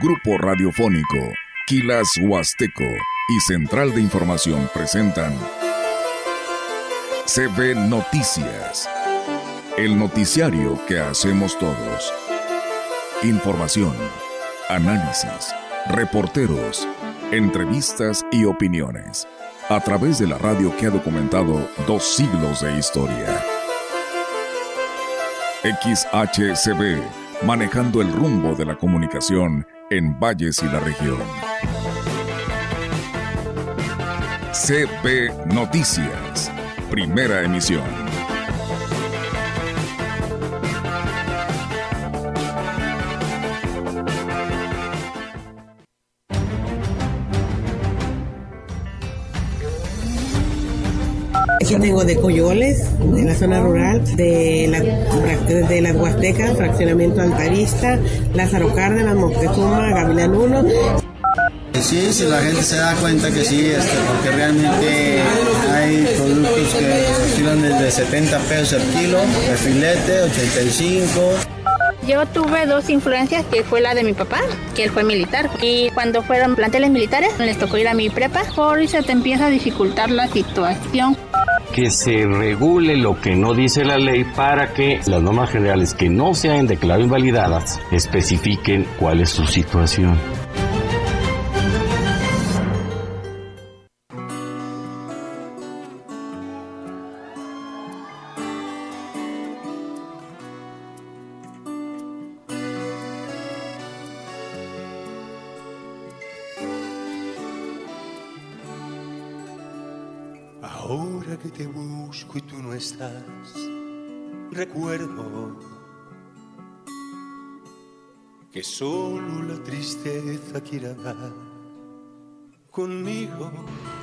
Grupo Radiofónico, Quilas Huasteco y Central de Información presentan CB Noticias, el noticiario que hacemos todos. Información, análisis, reporteros, entrevistas y opiniones. A través de la radio que ha documentado dos siglos de historia. XHCB, manejando el rumbo de la comunicación en Valles y la región. CB Noticias, primera emisión. Yo vengo de Coyoles, de la zona rural, de la, de la Huasteca, fraccionamiento Altarista, Lázaro Cárdenas, Moctezuma, Gavilán 1. Sí, si la gente se da cuenta que sí, este, porque realmente hay productos que oscilan desde 70 pesos el kilo, el filete, 85. Yo tuve dos influencias, que fue la de mi papá, que él fue militar. Y cuando fueron planteles militares, les tocó ir a mi prepa. Por se te empieza a dificultar la situación que se regule lo que no dice la ley para que las normas generales que no se hayan declarado invalidadas especifiquen cuál es su situación. Ahora que te busco y tú no estás, recuerdo que solo la tristeza quiere hablar conmigo.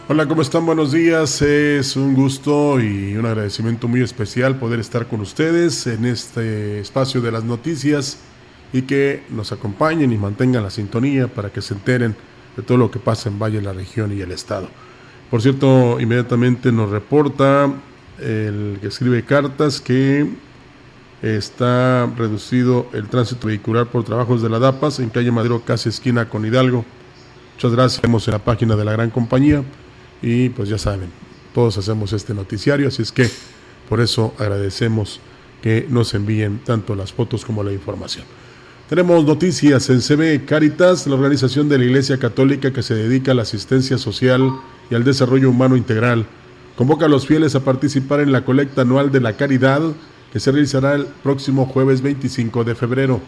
Hola, ¿cómo están? Buenos días. Es un gusto y un agradecimiento muy especial poder estar con ustedes en este espacio de las noticias y que nos acompañen y mantengan la sintonía para que se enteren de todo lo que pasa en Valle, la región y el estado. Por cierto, inmediatamente nos reporta el que escribe cartas que está reducido el tránsito vehicular por trabajos de la DAPAS en calle Madero, casi esquina con Hidalgo. Muchas gracias. Vemos en la página de la gran compañía y pues ya saben, todos hacemos este noticiario, así es que por eso agradecemos que nos envíen tanto las fotos como la información. Tenemos noticias en CB Caritas, la organización de la Iglesia Católica que se dedica a la asistencia social y al desarrollo humano integral. Convoca a los fieles a participar en la colecta anual de la caridad que se realizará el próximo jueves 25 de febrero.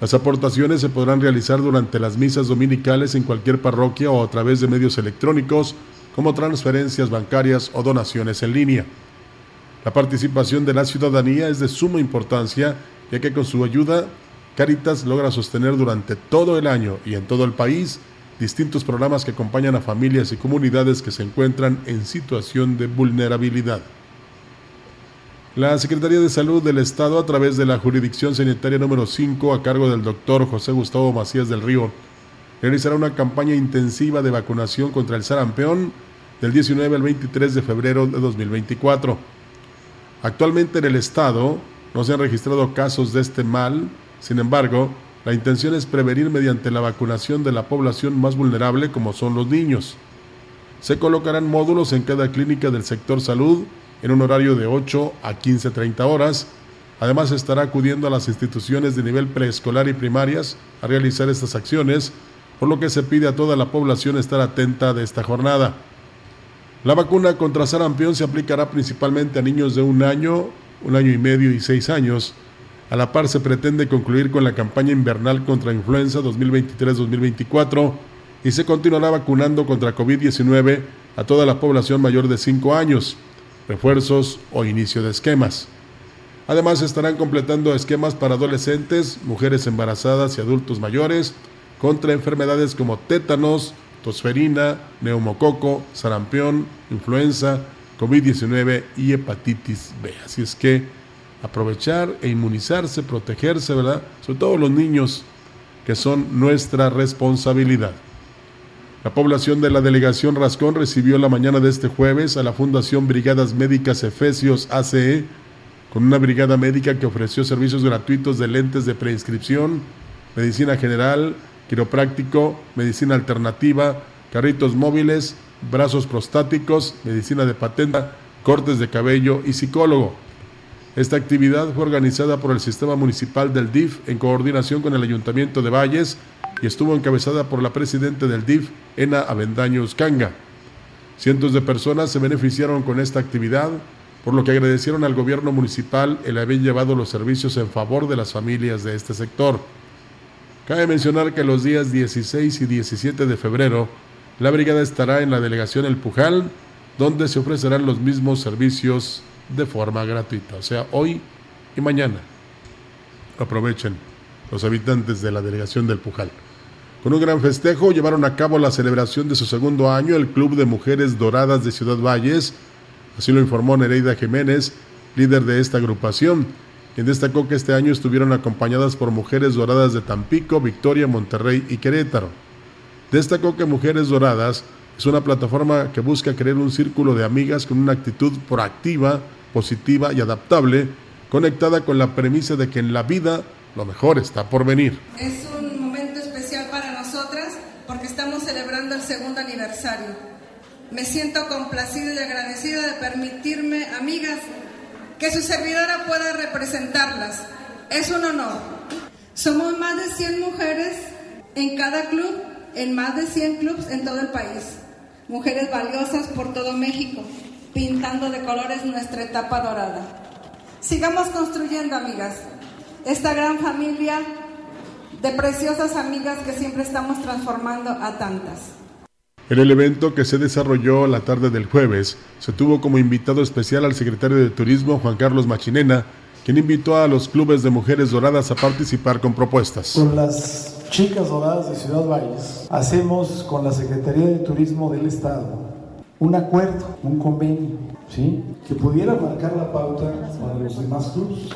Las aportaciones se podrán realizar durante las misas dominicales en cualquier parroquia o a través de medios electrónicos como transferencias bancarias o donaciones en línea. La participación de la ciudadanía es de suma importancia ya que con su ayuda Caritas logra sostener durante todo el año y en todo el país distintos programas que acompañan a familias y comunidades que se encuentran en situación de vulnerabilidad. La Secretaría de Salud del Estado, a través de la Jurisdicción Sanitaria número 5, a cargo del doctor José Gustavo Macías del Río, realizará una campaña intensiva de vacunación contra el sarampión del 19 al 23 de febrero de 2024. Actualmente en el Estado no se han registrado casos de este mal, sin embargo, la intención es prevenir mediante la vacunación de la población más vulnerable como son los niños. Se colocarán módulos en cada clínica del sector salud en un horario de 8 a 15.30 horas. Además estará acudiendo a las instituciones de nivel preescolar y primarias a realizar estas acciones, por lo que se pide a toda la población estar atenta de esta jornada. La vacuna contra sarampión se aplicará principalmente a niños de un año, un año y medio y seis años, a la par se pretende concluir con la campaña invernal contra influenza 2023-2024 y se continuará vacunando contra COVID-19 a toda la población mayor de 5 años, refuerzos o inicio de esquemas. Además estarán completando esquemas para adolescentes, mujeres embarazadas y adultos mayores contra enfermedades como tétanos, tosferina, neumococo, sarampión, influenza, COVID-19 y hepatitis B. Así es que aprovechar e inmunizarse, protegerse, ¿verdad? Sobre todo los niños, que son nuestra responsabilidad. La población de la delegación Rascón recibió la mañana de este jueves a la Fundación Brigadas Médicas Efesios ACE, con una brigada médica que ofreció servicios gratuitos de lentes de preinscripción, medicina general, quiropráctico, medicina alternativa, carritos móviles, brazos prostáticos, medicina de patenta, cortes de cabello y psicólogo. Esta actividad fue organizada por el Sistema Municipal del DIF en coordinación con el Ayuntamiento de Valles y estuvo encabezada por la presidenta del DIF, Ena Avendaño Uscanga. Cientos de personas se beneficiaron con esta actividad, por lo que agradecieron al gobierno municipal el haber llevado los servicios en favor de las familias de este sector. Cabe mencionar que los días 16 y 17 de febrero, la brigada estará en la delegación El Pujal, donde se ofrecerán los mismos servicios de forma gratuita, o sea, hoy y mañana. Aprovechen los habitantes de la delegación del Pujal. Con un gran festejo llevaron a cabo la celebración de su segundo año el Club de Mujeres Doradas de Ciudad Valles, así lo informó Nereida Jiménez, líder de esta agrupación, quien destacó que este año estuvieron acompañadas por Mujeres Doradas de Tampico, Victoria, Monterrey y Querétaro. Destacó que Mujeres Doradas es una plataforma que busca crear un círculo de amigas con una actitud proactiva, positiva y adaptable, conectada con la premisa de que en la vida lo mejor está por venir. Es un momento especial para nosotras porque estamos celebrando el segundo aniversario. Me siento complacida y agradecida de permitirme, amigas, que su servidora pueda representarlas. Es un honor. Somos más de 100 mujeres en cada club, en más de 100 clubs en todo el país. Mujeres valiosas por todo México, pintando de colores nuestra etapa dorada. Sigamos construyendo, amigas, esta gran familia de preciosas amigas que siempre estamos transformando a tantas. En el evento que se desarrolló la tarde del jueves, se tuvo como invitado especial al secretario de Turismo Juan Carlos Machinena, quien invitó a los clubes de mujeres doradas a participar con propuestas. Con las chicas doradas de Ciudad Valles, hacemos con la Secretaría de Turismo del Estado un acuerdo, un convenio, ¿sí? que pudiera marcar la pauta para los demás clubes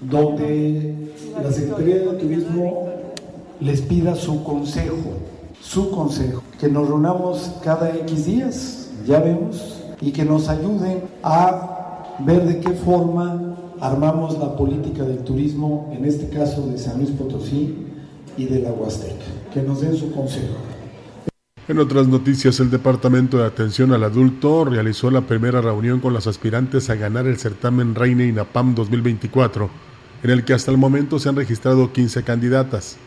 donde la Secretaría de Turismo les pida su consejo, su consejo, que nos reunamos cada X días, ya vemos, y que nos ayuden a ver de qué forma armamos la política del turismo, en este caso de San Luis Potosí y de la Huasteca, que nos den su consejo. En otras noticias, el Departamento de Atención al Adulto realizó la primera reunión con las aspirantes a ganar el certamen Reina INAPAM 2024 en el que hasta el momento se han registrado 15 candidatas.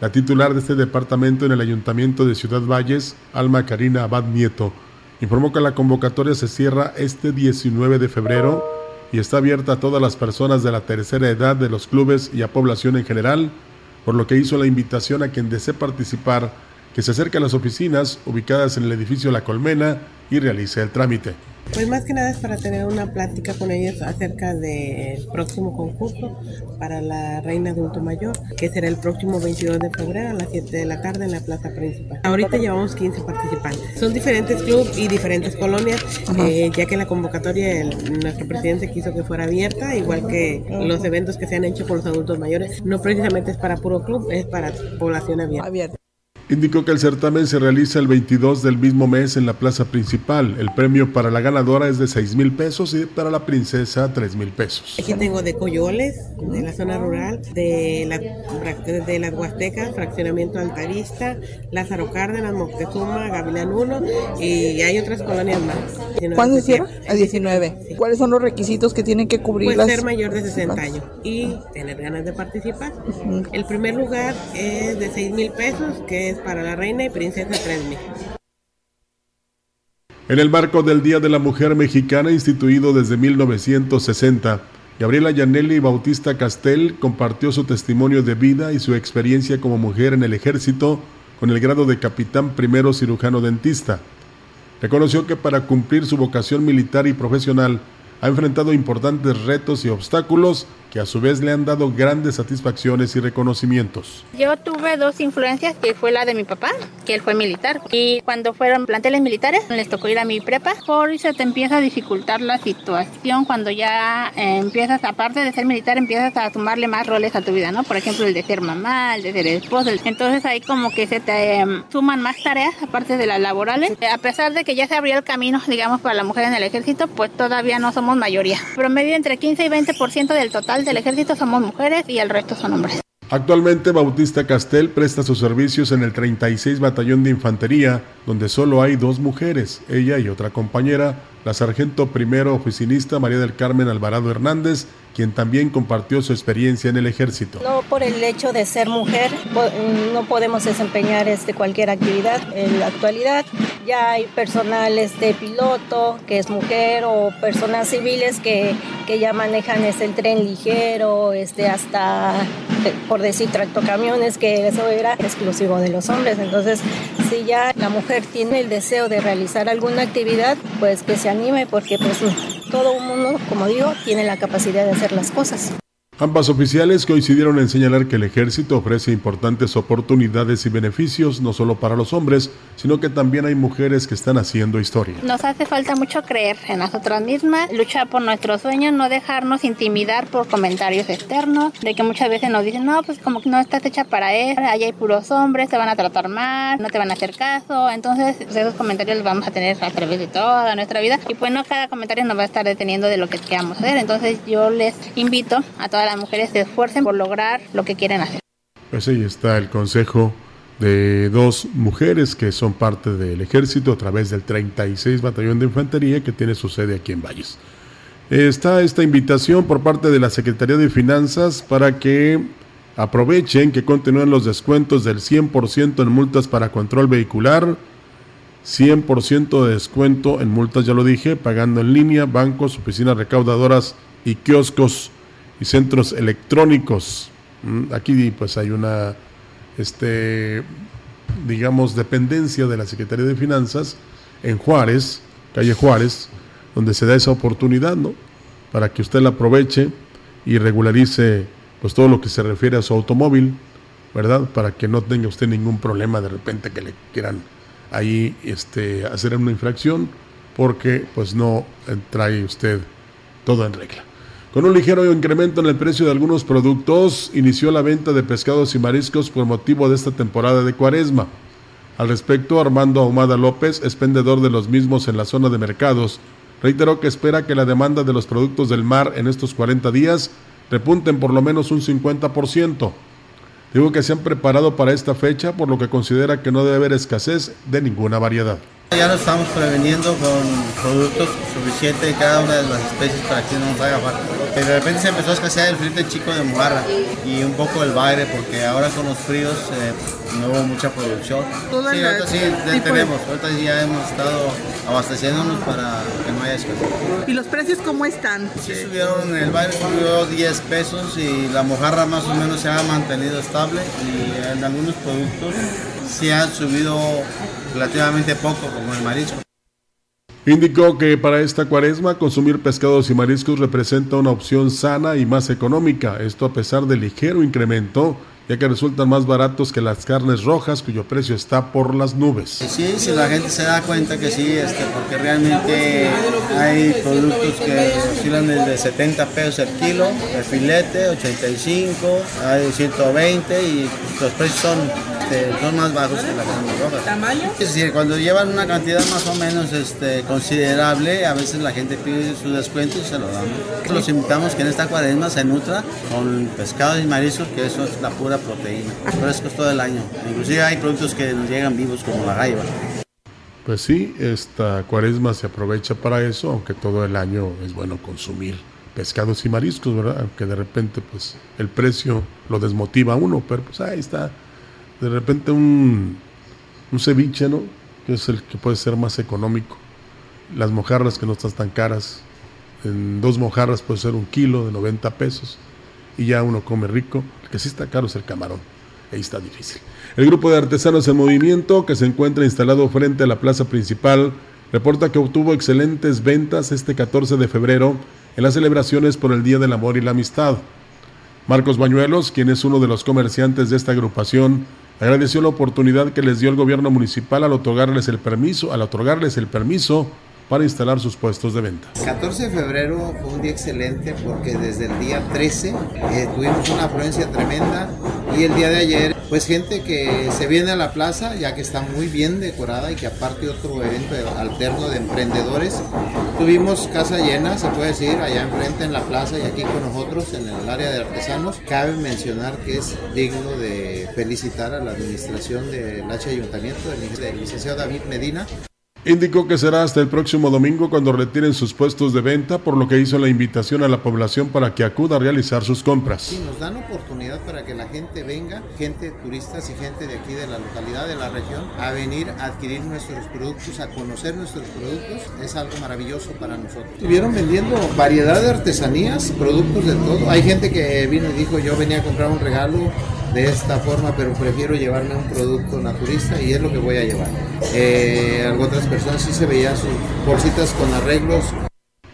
La titular de este departamento en el Ayuntamiento de Ciudad Valles, Alma Karina Abad Nieto, informó que la convocatoria se cierra este 19 de febrero y está abierta a todas las personas de la tercera edad de los clubes y a población en general, por lo que hizo la invitación a quien desee participar que se acerque a las oficinas ubicadas en el edificio La Colmena y realice el trámite. Pues más que nada es para tener una plática con ellos acerca del próximo concurso para la Reina Adulto Mayor, que será el próximo 22 de febrero a las 7 de la tarde en la plaza principal. Ahorita llevamos 15 participantes. Son diferentes clubes y diferentes colonias, eh, ya que la convocatoria el, nuestro presidente quiso que fuera abierta, igual que los eventos que se han hecho con los adultos mayores. No precisamente es para puro club, es para población abierta. Indicó que el certamen se realiza el 22 del mismo mes en la plaza principal. El premio para la ganadora es de 6 mil pesos y para la princesa 3 mil pesos. Aquí tengo de Coyoles, de la zona rural, de, la, de las Huastecas, Fraccionamiento Altarista, Lázaro Cárdenas, Moctezuma, Gavilán 1 y hay otras colonias más. ¿Cuándo se cierra? A 19. ¿Cuáles son los requisitos que tienen que cubrir? Pues ser mayor de 60 años y tener ganas de participar. El primer lugar es de 6 mil pesos, que es para la reina y princesa 3000. En el marco del Día de la Mujer Mexicana instituido desde 1960, Gabriela Yanelli Bautista Castel compartió su testimonio de vida y su experiencia como mujer en el ejército con el grado de capitán primero cirujano dentista. Reconoció que para cumplir su vocación militar y profesional ha enfrentado importantes retos y obstáculos que a su vez le han dado grandes satisfacciones y reconocimientos. Yo tuve dos influencias, que fue la de mi papá, que él fue militar, y cuando fueron planteles militares les tocó ir a mi prepa, por se te empieza a dificultar la situación cuando ya eh, empiezas, aparte de ser militar, empiezas a sumarle más roles a tu vida, ¿no? Por ejemplo, el de ser mamá, el de ser esposa, entonces ahí como que se te em, suman más tareas aparte de las laborales. A pesar de que ya se abrió el camino, digamos, para la mujer en el ejército, pues todavía no mayoría. Promedio entre 15 y 20% del total del ejército somos mujeres y el resto son hombres. Actualmente Bautista Castel presta sus servicios en el 36 Batallón de Infantería, donde solo hay dos mujeres, ella y otra compañera, la sargento primero oficinista María del Carmen Alvarado Hernández, quien también compartió su experiencia en el ejército. No por el hecho de ser mujer no podemos desempeñar este, cualquier actividad. En la actualidad ya hay personal este, piloto que es mujer o personas civiles que, que ya manejan este, el tren ligero, este, hasta por decir tractocamiones, que eso era exclusivo de los hombres. Entonces, si ya la mujer tiene el deseo de realizar alguna actividad, pues que se anime porque pues todo el mundo, como digo, tiene la capacidad de hacer las cosas. Ambas oficiales coincidieron en señalar que el ejército ofrece importantes oportunidades y beneficios no solo para los hombres, sino que también hay mujeres que están haciendo historia. Nos hace falta mucho creer en nosotras mismas, luchar por nuestros sueños, no dejarnos intimidar por comentarios externos, de que muchas veces nos dicen, no, pues como que no estás hecha para eso, allá hay puros hombres, te van a tratar mal, no te van a hacer caso, entonces pues, esos comentarios los vamos a tener a través de toda nuestra vida. Y pues no cada comentario nos va a estar deteniendo de lo que queramos hacer, entonces yo les invito a todas las mujeres se esfuercen por lograr lo que quieren hacer. Pues ahí está el consejo de dos mujeres que son parte del ejército a través del 36 Batallón de Infantería que tiene su sede aquí en Valles. Está esta invitación por parte de la Secretaría de Finanzas para que aprovechen que continúen los descuentos del 100% en multas para control vehicular, 100% de descuento en multas, ya lo dije, pagando en línea, bancos, oficinas recaudadoras y kioscos y centros electrónicos. Mm, aquí pues hay una, este, digamos, dependencia de la Secretaría de Finanzas en Juárez, calle Juárez, donde se da esa oportunidad, ¿no? Para que usted la aproveche y regularice pues todo lo que se refiere a su automóvil, ¿verdad? Para que no tenga usted ningún problema de repente que le quieran ahí este, hacer una infracción, porque pues no trae usted todo en regla. Con un ligero incremento en el precio de algunos productos, inició la venta de pescados y mariscos por motivo de esta temporada de cuaresma. Al respecto, Armando Ahumada López, expendedor de los mismos en la zona de mercados, reiteró que espera que la demanda de los productos del mar en estos 40 días repunten por lo menos un 50%. Digo que se han preparado para esta fecha, por lo que considera que no debe haber escasez de ninguna variedad. Ya nos estamos preveniendo con productos suficientes de cada una de las especies para que no nos haga falta. De repente se empezó a escasear el filete chico de mojarra y un poco el baile porque ahora con los fríos eh, no hubo mucha producción. Sí, ahorita sí tenemos, ahorita ya hemos estado abasteciéndonos para que no haya escasez. ¿Y los precios cómo están? Sí subieron, el baile subió 10 pesos y la mojarra más o menos se ha mantenido estable y en algunos productos sí han subido relativamente poco, como el marisco. Indicó que para esta cuaresma consumir pescados y mariscos representa una opción sana y más económica, esto a pesar del ligero incremento ya que resultan más baratos que las carnes rojas cuyo precio está por las nubes. Sí, si la gente se da cuenta que sí, este, porque realmente hay productos que oscilan desde 70 pesos el kilo, el filete 85, hay 120 y los precios son, este, son más bajos que las carnes rojas. ¿Tamaño? Es decir, cuando llevan una cantidad más o menos este, considerable, a veces la gente pide su descuento y se lo damos. Los invitamos que en esta cuaresma se nutra con pescados y mariscos, que eso es la pura proteína, frescos todo el año. Inclusive hay productos que nos llegan vivos como la gaiba. Pues sí, esta cuaresma se aprovecha para eso, aunque todo el año es bueno consumir pescados y mariscos, ¿verdad? Aunque de repente pues el precio lo desmotiva a uno, pero pues ahí está. De repente un, un ceviche, ¿no? Que es el que puede ser más económico. Las mojarras que no están tan caras. En dos mojarras puede ser un kilo de 90 pesos y ya uno come rico. El que sí está caro es el camarón. Ahí está difícil. El grupo de artesanos en movimiento, que se encuentra instalado frente a la plaza principal, reporta que obtuvo excelentes ventas este 14 de febrero en las celebraciones por el Día del Amor y la Amistad. Marcos Bañuelos, quien es uno de los comerciantes de esta agrupación, agradeció la oportunidad que les dio el gobierno municipal al otorgarles el permiso, al otorgarles el permiso para instalar sus puestos de venta. El 14 de febrero fue un día excelente porque desde el día 13 eh, tuvimos una afluencia tremenda Y el día de ayer, pues gente que se viene a la plaza, ya que está muy bien decorada y que aparte otro evento alterno de emprendedores, tuvimos casa llena, se puede decir, allá enfrente en la plaza y aquí con nosotros en el área de artesanos. Cabe mencionar que es digno de felicitar a la administración del H Ayuntamiento, del licenciado David Medina, Indicó que será hasta el próximo domingo cuando retiren sus puestos de venta, por lo que hizo la invitación a la población para que acuda a realizar sus compras. Sí, nos dan oportunidad para que la gente venga, gente turistas y gente de aquí de la localidad, de la región, a venir a adquirir nuestros productos, a conocer nuestros productos. Es algo maravilloso para nosotros. Estuvieron vendiendo variedad de artesanías, productos de todo. Hay gente que vino y dijo, yo venía a comprar un regalo de esta forma, pero prefiero llevarme un producto naturista y es lo que voy a llevar. Eh, otras personas sí se veían sus bolsitas con arreglos.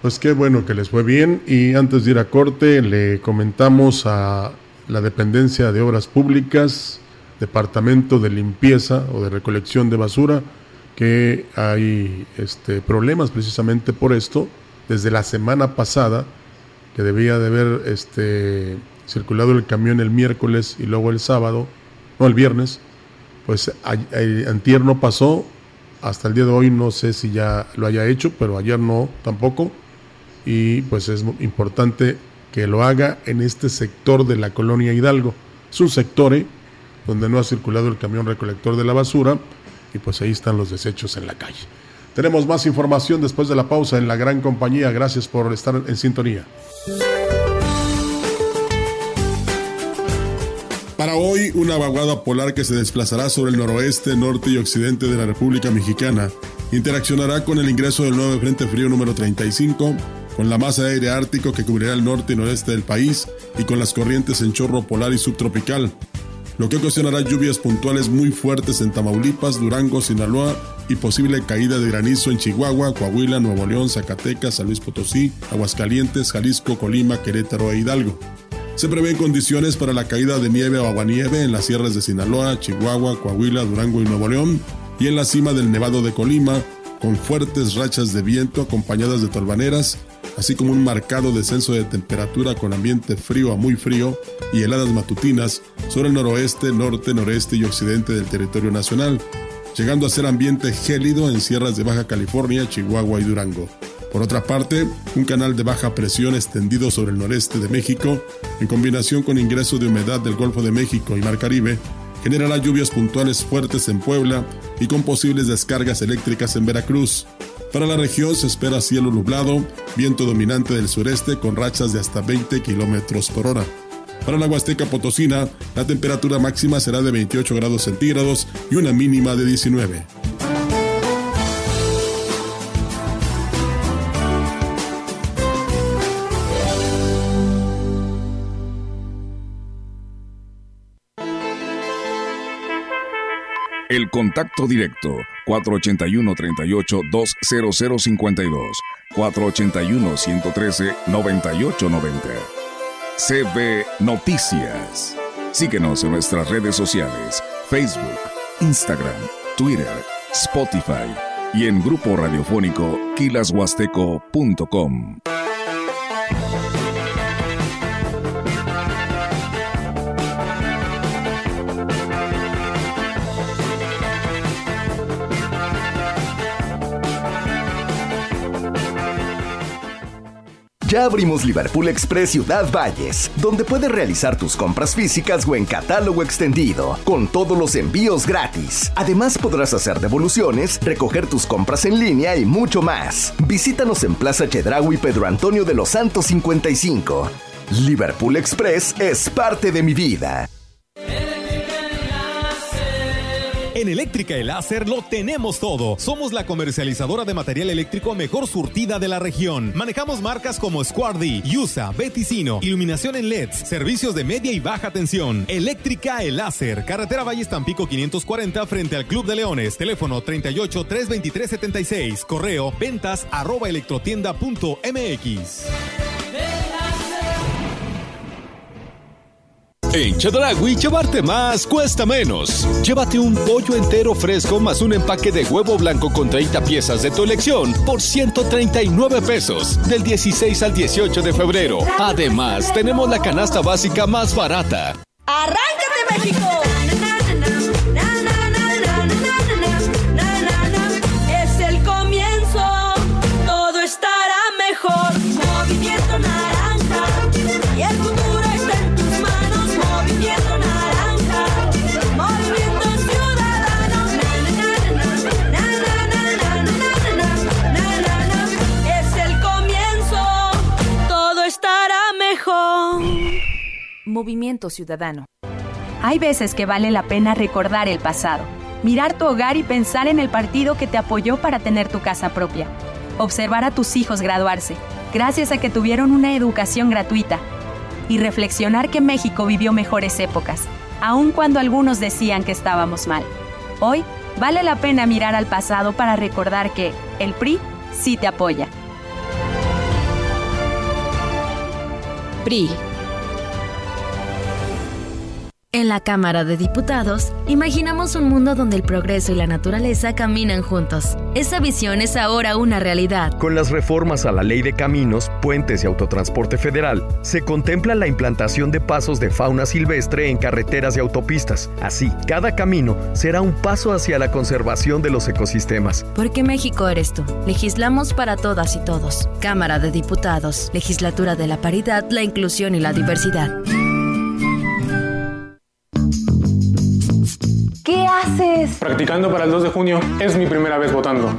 Pues qué bueno que les fue bien y antes de ir a corte le comentamos a la dependencia de obras públicas, departamento de limpieza o de recolección de basura, que hay este, problemas precisamente por esto. Desde la semana pasada, que debía de haber este, circulado el camión el miércoles y luego el sábado, no el viernes, pues antier no pasó, hasta el día de hoy no sé si ya lo haya hecho, pero ayer no tampoco. Y pues es importante que lo haga en este sector de la colonia Hidalgo. Es un sector ¿eh? donde no ha circulado el camión recolector de la basura y pues ahí están los desechos en la calle. Tenemos más información después de la pausa en la gran compañía. Gracias por estar en sintonía. Para hoy, una vaguada polar que se desplazará sobre el noroeste, norte y occidente de la República Mexicana interaccionará con el ingreso del nuevo Frente Frío número 35, con la masa de aire ártico que cubrirá el norte y noreste del país y con las corrientes en chorro polar y subtropical, lo que ocasionará lluvias puntuales muy fuertes en Tamaulipas, Durango, Sinaloa y posible caída de granizo en Chihuahua, Coahuila, Nuevo León, Zacatecas, San Luis Potosí, Aguascalientes, Jalisco, Colima, Querétaro e Hidalgo. Se prevén condiciones para la caída de nieve o aguanieve en las sierras de Sinaloa, Chihuahua, Coahuila, Durango y Nuevo León, y en la cima del Nevado de Colima, con fuertes rachas de viento acompañadas de tolvaneras, así como un marcado descenso de temperatura con ambiente frío a muy frío y heladas matutinas sobre el noroeste, norte, noreste y occidente del territorio nacional, llegando a ser ambiente gélido en sierras de Baja California, Chihuahua y Durango. Por otra parte, un canal de baja presión extendido sobre el noreste de México, en combinación con ingreso de humedad del Golfo de México y Mar Caribe, generará lluvias puntuales fuertes en Puebla y con posibles descargas eléctricas en Veracruz. Para la región se espera cielo nublado, viento dominante del sureste con rachas de hasta 20 kilómetros por hora. Para la Huasteca Potosina, la temperatura máxima será de 28 grados centígrados y una mínima de 19. El contacto directo 481-38-20052, 481-113-9890. CB Noticias. Síguenos en nuestras redes sociales, Facebook, Instagram, Twitter, Spotify y en grupo radiofónico kilashuasteco.com. Ya abrimos Liverpool Express Ciudad Valles, donde puedes realizar tus compras físicas o en catálogo extendido, con todos los envíos gratis. Además podrás hacer devoluciones, recoger tus compras en línea y mucho más. Visítanos en Plaza Chedraui Pedro Antonio de los Santos 55. Liverpool Express es parte de mi vida. Eléctrica El Láser lo tenemos todo. Somos la comercializadora de material eléctrico mejor surtida de la región. Manejamos marcas como Squardi, USA, Beticino, iluminación en LEDs, servicios de media y baja tensión. Eléctrica El Láser, carretera Valles Tampico 540 frente al Club de Leones. Teléfono 38 323 76. Correo ventas arroba electrotienda.mx. En Chedragui, llevarte más cuesta menos. Llévate un pollo entero fresco más un empaque de huevo blanco con 30 piezas de tu elección por 139 pesos del 16 al 18 de febrero. Además, tenemos la canasta básica más barata. ¡Arráncate, México! Movimiento Ciudadano. Hay veces que vale la pena recordar el pasado, mirar tu hogar y pensar en el partido que te apoyó para tener tu casa propia, observar a tus hijos graduarse, gracias a que tuvieron una educación gratuita, y reflexionar que México vivió mejores épocas, aun cuando algunos decían que estábamos mal. Hoy vale la pena mirar al pasado para recordar que el PRI sí te apoya. PRI. En la Cámara de Diputados, imaginamos un mundo donde el progreso y la naturaleza caminan juntos. Esa visión es ahora una realidad. Con las reformas a la Ley de Caminos, Puentes y Autotransporte Federal, se contempla la implantación de pasos de fauna silvestre en carreteras y autopistas. Así, cada camino será un paso hacia la conservación de los ecosistemas. Porque México eres tú. Legislamos para todas y todos. Cámara de Diputados, Legislatura de la Paridad, la Inclusión y la Diversidad. Haces? Practicando para el 2 de junio. Es mi primera vez votando.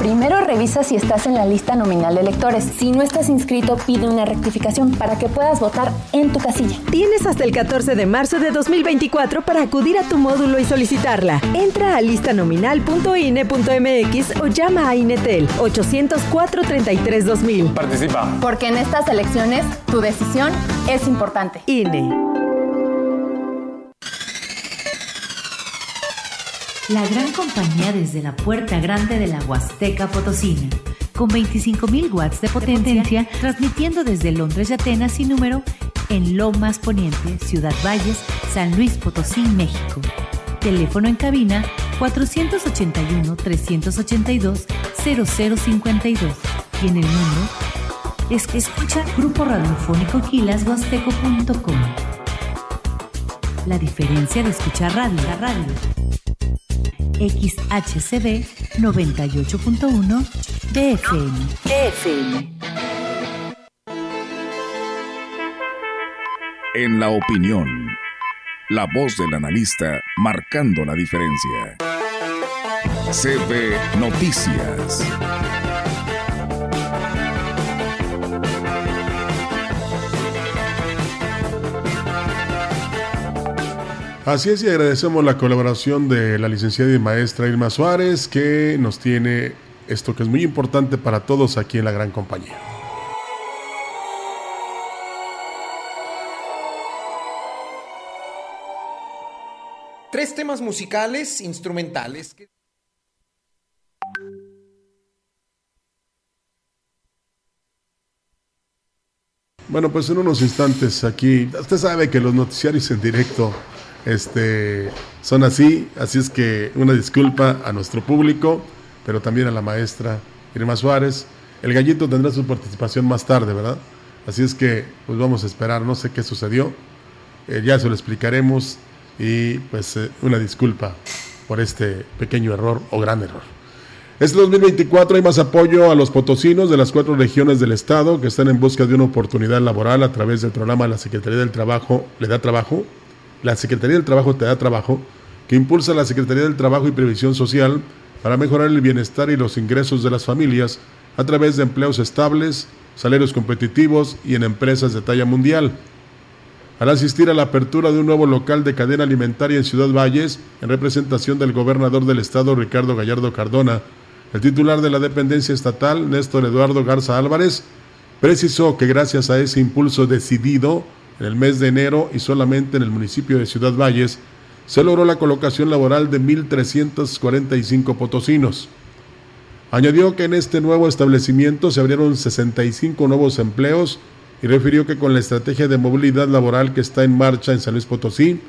Primero revisa si estás en la lista nominal de electores. Si no estás inscrito, pide una rectificación para que puedas votar en tu casilla. Tienes hasta el 14 de marzo de 2024 para acudir a tu módulo y solicitarla. Entra a listanominal.ine.mx o llama a Inetel 804 33 2000. Participa. Porque en estas elecciones tu decisión es importante. INE. La gran compañía desde la puerta grande de la Huasteca Potosina, con 25.000 watts de potencia, transmitiendo desde Londres y Atenas sin número en Lomas Poniente, Ciudad Valles, San Luis Potosí, México. Teléfono en cabina 481-382-0052 y en el mundo es que escucha Grupo Radiofónico Quilashuasteco.com. La diferencia de escuchar radio, la radio. XHCD 98.1 DFM. DFM. En la opinión, la voz del analista marcando la diferencia. CB Noticias. Así es, y agradecemos la colaboración de la licenciada y maestra Irma Suárez, que nos tiene esto que es muy importante para todos aquí en la gran compañía. Tres temas musicales, instrumentales. que- Bueno, pues en unos instantes aquí, usted sabe que los noticiarios en directo este, son así, así es que una disculpa a nuestro público, pero también a la maestra Irma Suárez. El gallito tendrá su participación más tarde, ¿verdad? Así es que pues vamos a esperar, no sé qué sucedió, eh, ya se lo explicaremos y pues eh, una disculpa por este pequeño error o gran error. Este 2024 hay más apoyo a los potosinos de las cuatro regiones del estado que están en busca de una oportunidad laboral a través del programa La Secretaría del Trabajo le da trabajo. La Secretaría del Trabajo te da trabajo, que impulsa la Secretaría del Trabajo y Previsión Social para mejorar el bienestar y los ingresos de las familias a través de empleos estables, salarios competitivos y en empresas de talla mundial. Al asistir a la apertura de un nuevo local de cadena alimentaria en Ciudad Valles, en representación del gobernador del estado Ricardo Gallardo Cardona, el titular de la dependencia estatal, Néstor Eduardo Garza Álvarez, precisó que gracias a ese impulso decidido, en el mes de enero y solamente en el municipio de Ciudad Valles, se logró la colocación laboral de 1.345 potosinos. Añadió que en este nuevo establecimiento se abrieron 65 nuevos empleos y refirió que con la estrategia de movilidad laboral que está en marcha en San Luis Potosí,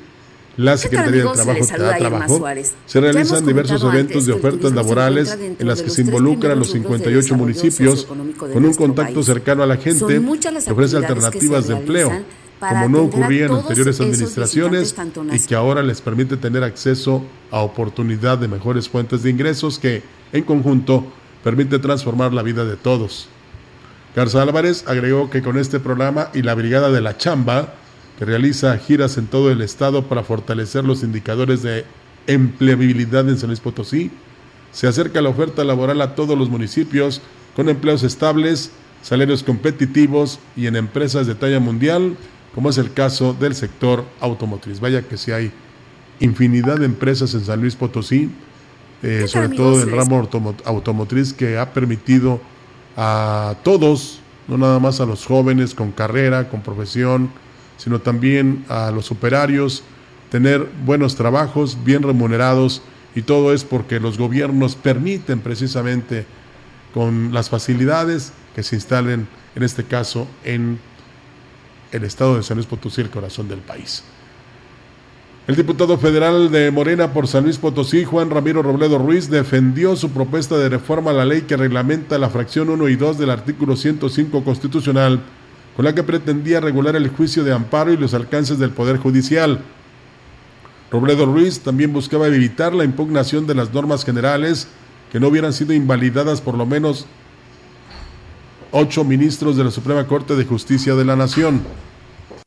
la ¿Qué tal, Secretaría del amigos? Trabajo trabajo. Se realizan diversos eventos de ofertas laborales en las de que se involucran los rubros de 58 desarrollo municipios de con un contacto país. cercano a la gente que ofrece alternativas de empleo. Como no ocurría en anteriores administraciones y que ahora les permite tener acceso a oportunidad de mejores fuentes de ingresos que, en conjunto, permite transformar la vida de todos. Garza Álvarez agregó que con este programa y la Brigada de la Chamba, que realiza giras en todo el estado para fortalecer los indicadores de empleabilidad en San Luis Potosí, se acerca la oferta laboral a todos los municipios con empleos estables, salarios competitivos y en empresas de talla mundial, como es el caso del sector automotriz. Vaya que si hay infinidad de empresas en San Luis Potosí, eh, sobre amigos? todo del ramo automo- automotriz, que ha permitido a todos, no nada más a los jóvenes con carrera, con profesión, sino también a los operarios, tener buenos trabajos, bien remunerados, y todo es porque los gobiernos permiten precisamente con las facilidades que se instalen, en este caso, en el estado de San Luis Potosí, el corazón del país. El diputado federal de Morena por San Luis Potosí, Juan Ramiro Robledo Ruiz, defendió su propuesta de reforma a la ley que reglamenta la fracción 1 y 2 del artículo 105 constitucional, con la que pretendía regular el juicio de amparo y los alcances del Poder Judicial. Robledo Ruiz también buscaba evitar la impugnación de las normas generales que no hubieran sido invalidadas por lo menos ocho ministros de la Suprema Corte de Justicia de la Nación.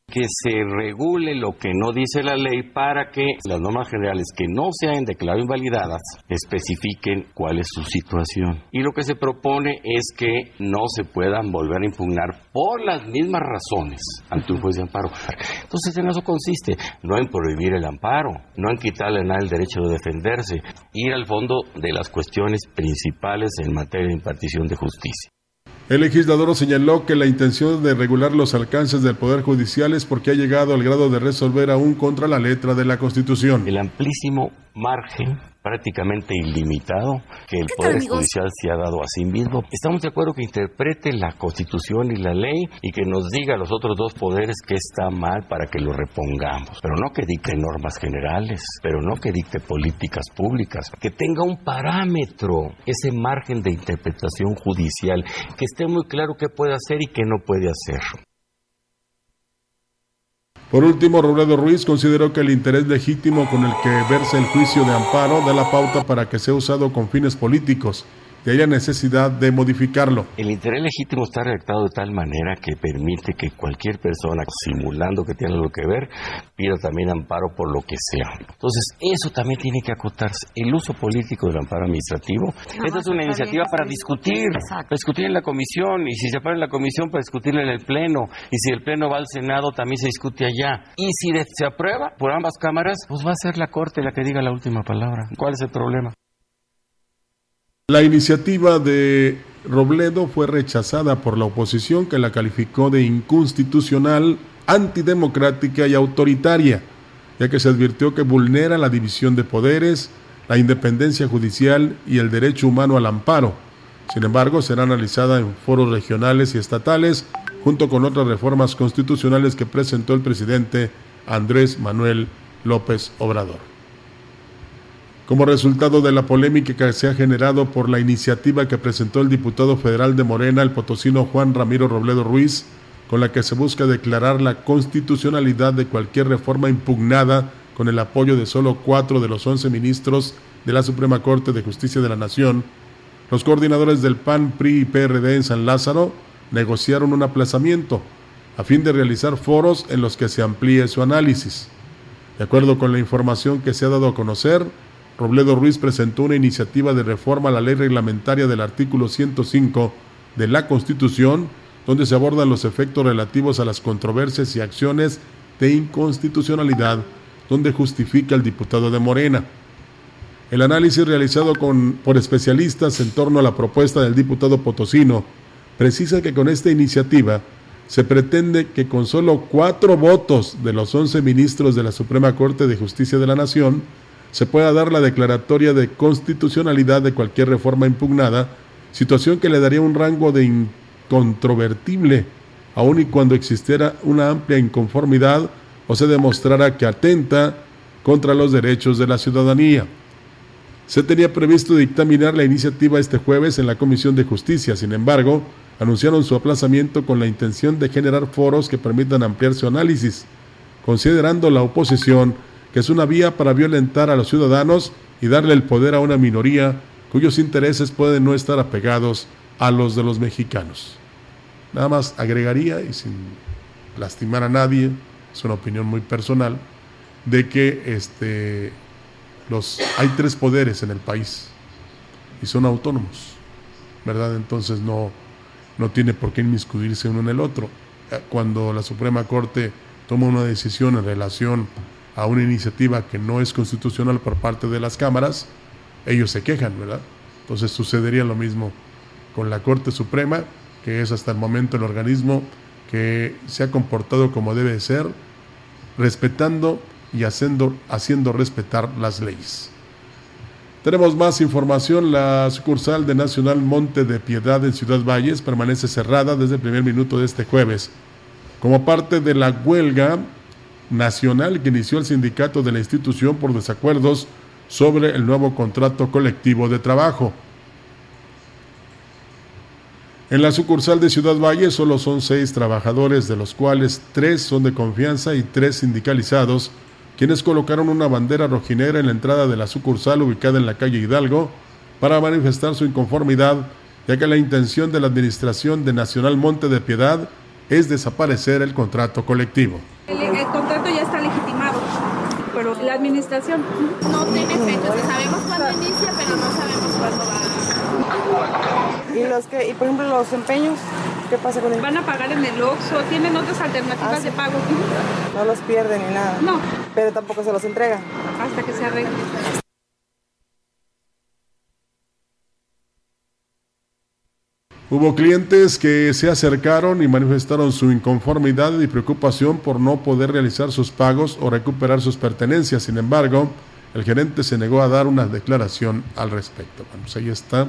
que se regule lo que no dice la ley para que las normas generales que no se hayan declarado invalidadas especifiquen cuál es su situación. Y lo que se propone es que no se puedan volver a impugnar por las mismas razones ante un juez de amparo. Entonces en eso consiste, no en prohibir el amparo, no en quitarle a nadie el derecho de defenderse, ir al fondo de las cuestiones principales en materia de impartición de justicia. El legislador señaló que la intención de regular los alcances del Poder Judicial es porque ha llegado al grado de resolver aún contra la letra de la Constitución. El amplísimo margen prácticamente ilimitado que el ¿Qué tal, Poder amigos? Judicial se ha dado a sí mismo. Estamos de acuerdo que interprete la Constitución y la ley y que nos diga a los otros dos poderes que está mal para que lo repongamos, pero no que dicte normas generales, pero no que dicte políticas públicas, que tenga un parámetro, ese margen de interpretación judicial, que esté muy claro qué puede hacer y qué no puede hacer. Por último, Robledo Ruiz consideró que el interés legítimo con el que versa el juicio de amparo da la pauta para que sea usado con fines políticos y haya necesidad de modificarlo. El interés legítimo está redactado de tal manera que permite que cualquier persona, simulando que tiene algo que ver, pida también amparo por lo que sea. Entonces, eso también tiene que acotarse. El uso político del amparo administrativo. Esta es una iniciativa para discutir, para discutir en la comisión, y si se aprueba en la comisión, para discutirla en el Pleno, y si el Pleno va al Senado, también se discute allá. Y si se aprueba por ambas cámaras, pues va a ser la Corte la que diga la última palabra. ¿Cuál es el problema? La iniciativa de Robledo fue rechazada por la oposición que la calificó de inconstitucional, antidemocrática y autoritaria, ya que se advirtió que vulnera la división de poderes, la independencia judicial y el derecho humano al amparo. Sin embargo, será analizada en foros regionales y estatales, junto con otras reformas constitucionales que presentó el presidente Andrés Manuel López Obrador. Como resultado de la polémica que se ha generado por la iniciativa que presentó el diputado federal de Morena, el potosino Juan Ramiro Robledo Ruiz, con la que se busca declarar la constitucionalidad de cualquier reforma impugnada con el apoyo de solo cuatro de los once ministros de la Suprema Corte de Justicia de la Nación, los coordinadores del PAN, PRI y PRD en San Lázaro negociaron un aplazamiento a fin de realizar foros en los que se amplíe su análisis. De acuerdo con la información que se ha dado a conocer, Robledo Ruiz presentó una iniciativa de reforma a la ley reglamentaria del artículo 105 de la Constitución, donde se abordan los efectos relativos a las controversias y acciones de inconstitucionalidad, donde justifica el diputado de Morena. El análisis realizado por especialistas en torno a la propuesta del diputado potosino precisa que con esta iniciativa se pretende que con solo cuatro votos de los once ministros de la Suprema Corte de Justicia de la Nación se pueda dar la declaratoria de constitucionalidad de cualquier reforma impugnada, situación que le daría un rango de incontrovertible, aun y cuando existiera una amplia inconformidad o se demostrara que atenta contra los derechos de la ciudadanía. Se tenía previsto dictaminar la iniciativa este jueves en la Comisión de Justicia, sin embargo, anunciaron su aplazamiento con la intención de generar foros que permitan ampliar su análisis, considerando la oposición que es una vía para violentar a los ciudadanos y darle el poder a una minoría cuyos intereses pueden no estar apegados a los de los mexicanos. Nada más agregaría, y sin lastimar a nadie, es una opinión muy personal, de que este, los, hay tres poderes en el país y son autónomos, ¿verdad? Entonces no, no tiene por qué inmiscuirse uno en el otro. Cuando la Suprema Corte toma una decisión en relación a una iniciativa que no es constitucional por parte de las cámaras, ellos se quejan, ¿verdad? Entonces sucedería lo mismo con la Corte Suprema, que es hasta el momento el organismo que se ha comportado como debe ser, respetando y haciendo, haciendo respetar las leyes. Tenemos más información. La sucursal de Nacional Monte de Piedad en Ciudad Valles permanece cerrada desde el primer minuto de este jueves. Como parte de la huelga nacional que inició el sindicato de la institución por desacuerdos sobre el nuevo contrato colectivo de trabajo. En la sucursal de Ciudad Valle solo son seis trabajadores, de los cuales tres son de confianza y tres sindicalizados, quienes colocaron una bandera rojinera en la entrada de la sucursal ubicada en la calle Hidalgo para manifestar su inconformidad, ya que la intención de la Administración de Nacional Monte de Piedad es desaparecer el contrato colectivo. El, contrato ya está legitimado, pero la Administración no tiene fecha. sabemos cuándo inicia, pero no sabemos cuándo va. ¿Y, los que, y por ejemplo los empeños? ¿Qué pasa con ellos? Van a pagar en el OXXO, tienen otras alternativas Ah, sí. de pago. No los pierden ni nada. No. Pero tampoco se los entrega. Hasta que se arregle. Hubo clientes que se acercaron y manifestaron su inconformidad y preocupación por no poder realizar sus pagos o recuperar sus pertenencias. Sin embargo, el gerente se negó a dar una declaración al respecto. Bueno, pues ahí está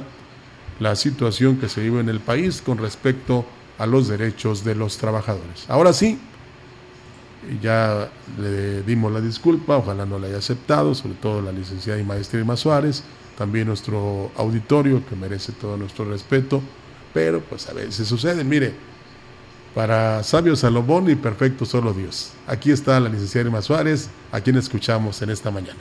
la situación que se vive en el país con respecto a los derechos de los trabajadores. Ahora sí, ya le dimos la disculpa, ojalá no la haya aceptado, sobre todo la licenciada y maestra Irma Suárez, también nuestro auditorio que merece todo nuestro respeto, pero pues a veces sucede, mire, para sabio Salomón y perfecto solo Dios. Aquí está la licenciada Irma Suárez, a quien escuchamos en esta mañana.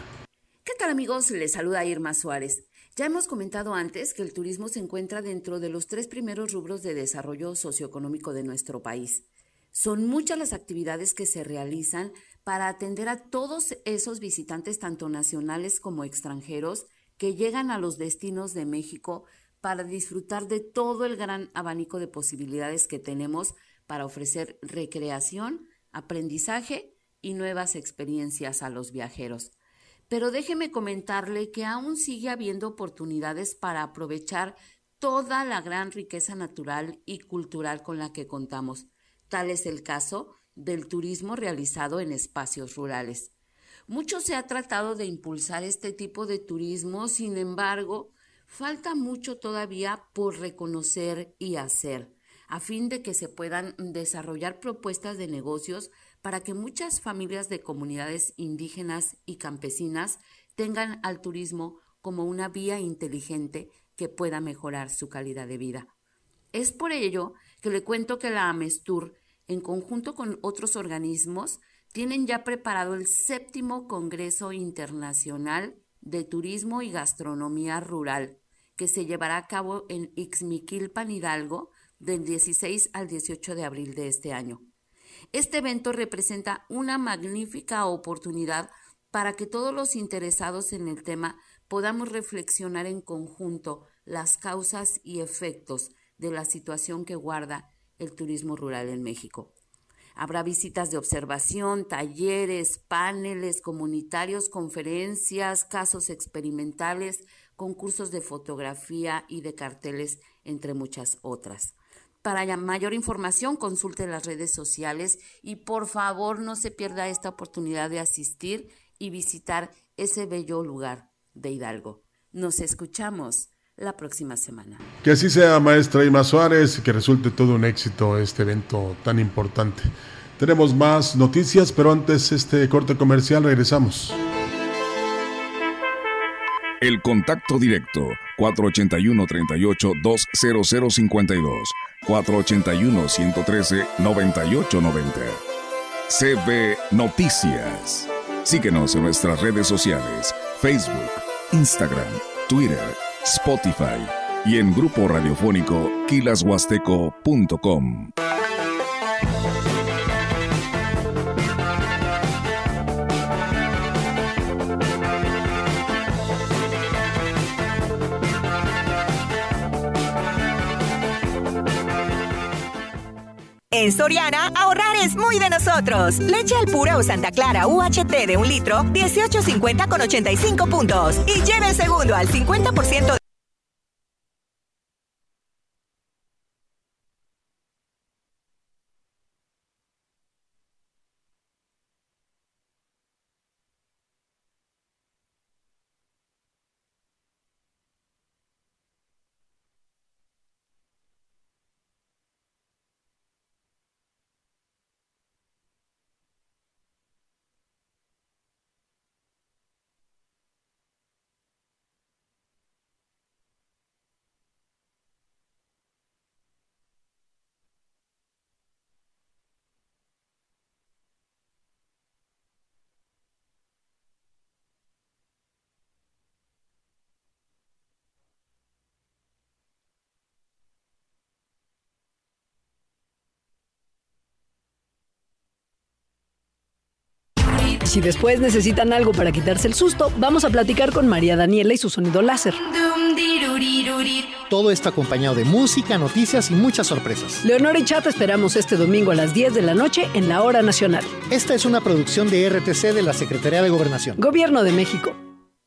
¿Qué tal amigos? Les saluda Irma Suárez. Ya hemos comentado antes que el turismo se encuentra dentro de los tres primeros rubros de desarrollo socioeconómico de nuestro país. Son muchas las actividades que se realizan para atender a todos esos visitantes, tanto nacionales como extranjeros, que llegan a los destinos de México para disfrutar de todo el gran abanico de posibilidades que tenemos para ofrecer recreación, aprendizaje y nuevas experiencias a los viajeros. Pero déjeme comentarle que aún sigue habiendo oportunidades para aprovechar toda la gran riqueza natural y cultural con la que contamos. Tal es el caso del turismo realizado en espacios rurales. Mucho se ha tratado de impulsar este tipo de turismo, sin embargo, falta mucho todavía por reconocer y hacer, a fin de que se puedan desarrollar propuestas de negocios para que muchas familias de comunidades indígenas y campesinas tengan al turismo como una vía inteligente que pueda mejorar su calidad de vida. Es por ello que le cuento que la AMESTUR, en conjunto con otros organismos, tienen ya preparado el séptimo Congreso Internacional de Turismo y Gastronomía Rural, que se llevará a cabo en Ixmiquilpan, Hidalgo, del 16 al 18 de abril de este año. Este evento representa una magnífica oportunidad para que todos los interesados en el tema podamos reflexionar en conjunto las causas y efectos de la situación que guarda el turismo rural en México. Habrá visitas de observación, talleres, paneles comunitarios, conferencias, casos experimentales, concursos de fotografía y de carteles, entre muchas otras. Para mayor información, consulte las redes sociales y por favor no se pierda esta oportunidad de asistir y visitar ese bello lugar de Hidalgo. Nos escuchamos la próxima semana. Que así sea, maestra Irma Suárez, y que resulte todo un éxito este evento tan importante. Tenemos más noticias, pero antes este corte comercial regresamos. El contacto directo 481-38-20052, 481-113-9890. CB Noticias. Síguenos en nuestras redes sociales, Facebook, Instagram, Twitter, Spotify y en grupo radiofónico kilashuasteco.com. En Soriana, ahorrar es muy de nosotros. Leche al pura o Santa Clara UHT de un litro, 18.50 con 85 puntos. Y lleve el segundo al 50% de Si después necesitan algo para quitarse el susto, vamos a platicar con María Daniela y su sonido láser. Todo esto acompañado de música, noticias y muchas sorpresas. Leonora y Chat esperamos este domingo a las 10 de la noche en la Hora Nacional. Esta es una producción de RTC de la Secretaría de Gobernación. Gobierno de México.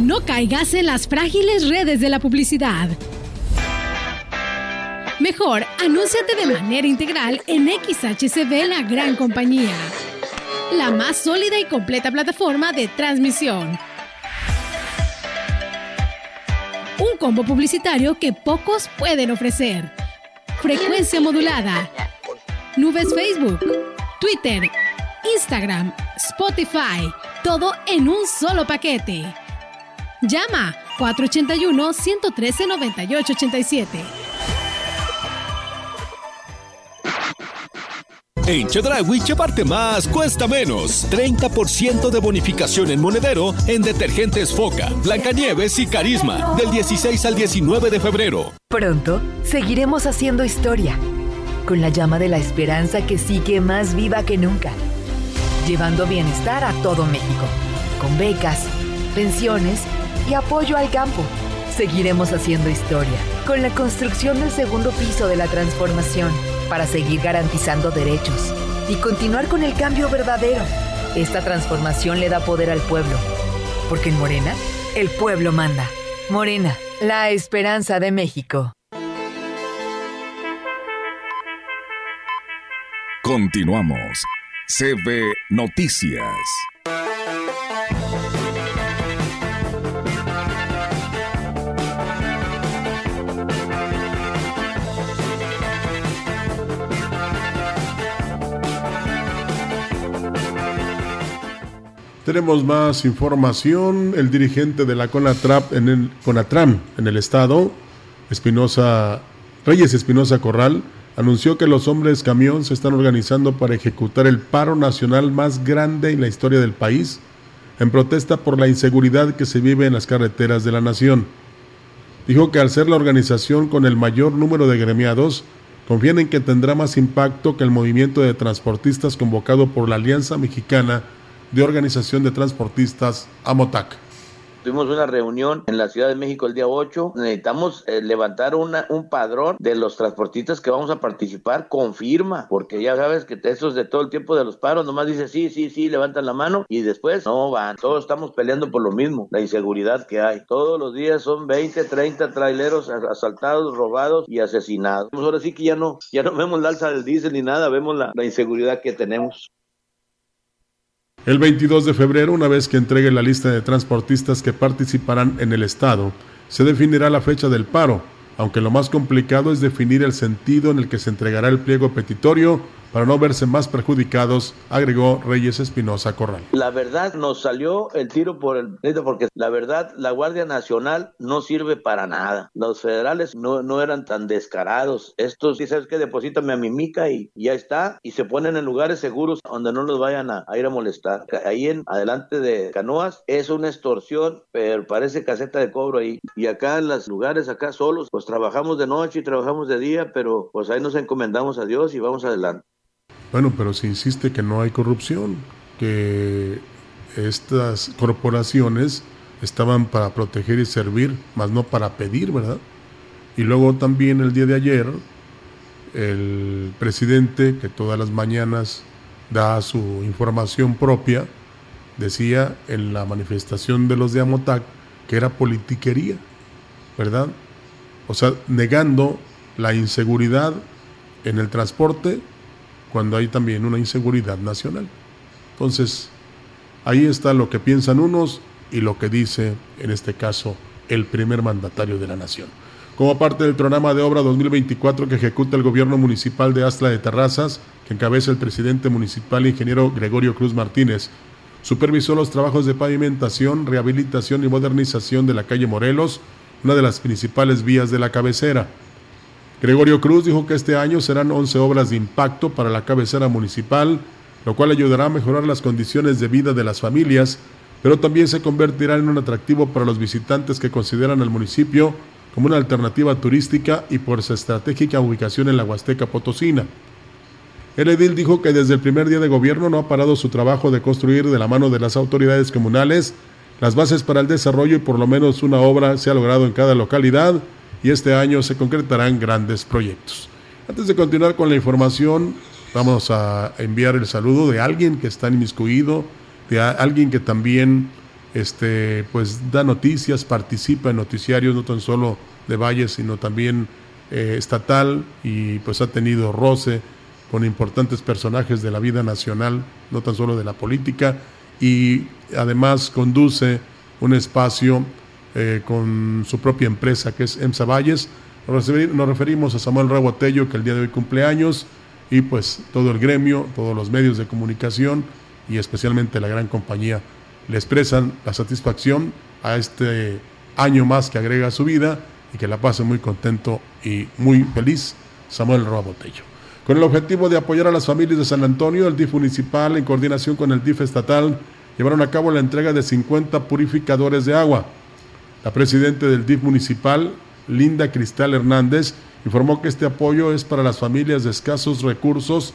No caigas en las frágiles redes de la publicidad. Mejor, anúnciate de manera integral en XHCB La Gran Compañía, la más sólida y completa plataforma de transmisión. Un combo publicitario que pocos pueden ofrecer. Frecuencia modulada. Nubes Facebook, Twitter, Instagram, Spotify. Todo en un solo paquete. Llama 481-113-9887. En Chedraui, llevarte más cuesta menos. 30% de bonificación en monedero en detergentes Foca, Blancanieves y Carisma del 16 al 19 de febrero. Pronto seguiremos haciendo historia, con la llama de la esperanza que sigue más viva que nunca, llevando bienestar a todo México, con becas, pensiones y apoyo al campo. Seguiremos haciendo historia con la construcción del segundo piso de la transformación para seguir garantizando derechos y continuar con el cambio verdadero. Esta transformación le da poder al pueblo, porque en Morena, el pueblo manda. Morena, la esperanza de México. Continuamos. CB Noticias. Tenemos más información. El dirigente de la CONATRAP en el CONATRAM en el estado, Espinosa Reyes Espinosa Corral, anunció que los hombres camión se están organizando para ejecutar el paro nacional más grande en la historia del país, en protesta por la inseguridad que se vive en las carreteras de la nación. Dijo que al ser la organización con el mayor número de gremiados, confían en que tendrá más impacto que el movimiento de transportistas convocado por la Alianza Mexicana de Organización de Transportistas, AMOTAC. Tuvimos una reunión en la Ciudad de México el día 8. Necesitamos eh, levantar una, un padrón de los transportistas que vamos a participar con firma, porque ya sabes que esos de todo el tiempo de los paros nomás dice sí, sí, sí, levantan la mano y después no van. Todos estamos peleando por lo mismo, la inseguridad que hay. Todos los días son 20, 30 traileros asaltados, robados y asesinados. Ahora sí que ya no, ya no vemos la alza del diésel ni nada, vemos la, la inseguridad que tenemos. El 22 de febrero, una vez que entregue la lista de transportistas que participarán en el Estado, se definirá la fecha del paro, aunque lo más complicado es definir el sentido en el que se entregará el pliego petitorio para no verse más perjudicados, agregó Reyes Espinosa Corral. La verdad nos salió el tiro por el porque la verdad la Guardia Nacional no sirve para nada. Los federales no, no eran tan descarados. Estos, si sabes que deposítame a mi mica y ya está, y se ponen en lugares seguros donde no los vayan a, ir a molestar. Ahí en adelante de Canoas es una extorsión, pero parece caseta de cobro ahí. Y acá en los lugares acá solos, pues trabajamos de noche y trabajamos de día, pero pues ahí nos encomendamos a Dios y vamos adelante. Bueno, pero se insiste que no hay corrupción, que estas corporaciones estaban para proteger y servir, más no para pedir, ¿verdad? Y luego también el día de ayer, el presidente, que todas las mañanas da su información propia, decía en la manifestación de los de Amotac que era politiquería, ¿verdad? O sea, negando la inseguridad en el transporte cuando hay también una inseguridad nacional. Entonces, ahí está lo que piensan unos y lo que dice, en este caso, el primer mandatario de la nación. Como parte del programa de obra 2024 que ejecuta el gobierno municipal de Astla de Terrazas, que encabeza el presidente municipal ingeniero Gregorio Cruz Martínez, supervisó los trabajos de pavimentación, rehabilitación y modernización de la calle Morelos, una de las principales vías de la cabecera. Gregorio Cruz dijo que este año serán 11 obras de impacto para la cabecera municipal, lo cual ayudará a mejorar las condiciones de vida de las familias, pero también se convertirá en un atractivo para los visitantes que consideran al municipio como una alternativa turística y por su estratégica ubicación en la Huasteca Potosina. El edil dijo que desde el primer día de gobierno no ha parado su trabajo de construir de la mano de las autoridades comunales las bases para el desarrollo y por lo menos una obra se ha logrado en cada localidad y este año se concretarán grandes proyectos. Antes de continuar con la información, vamos a enviar el saludo de alguien que está inmiscuido, de alguien que también este, pues, da noticias, participa en noticiarios, no tan solo de Valles, sino también eh, estatal, y pues ha tenido roce con importantes personajes de la vida nacional, no tan solo de la política, y además conduce un espacio eh, con su propia empresa que es EMSA Valles. Nos referimos a Samuel Rabotello que el día de hoy cumpleaños y pues todo el gremio, todos los medios de comunicación y especialmente la gran compañía le expresan la satisfacción a este año más que agrega a su vida y que la pase muy contento y muy feliz Samuel Rabotello. Con el objetivo de apoyar a las familias de San Antonio, el DIF municipal en coordinación con el DIF estatal llevaron a cabo la entrega de 50 purificadores de agua la presidenta del DIF municipal, Linda Cristal Hernández, informó que este apoyo es para las familias de escasos recursos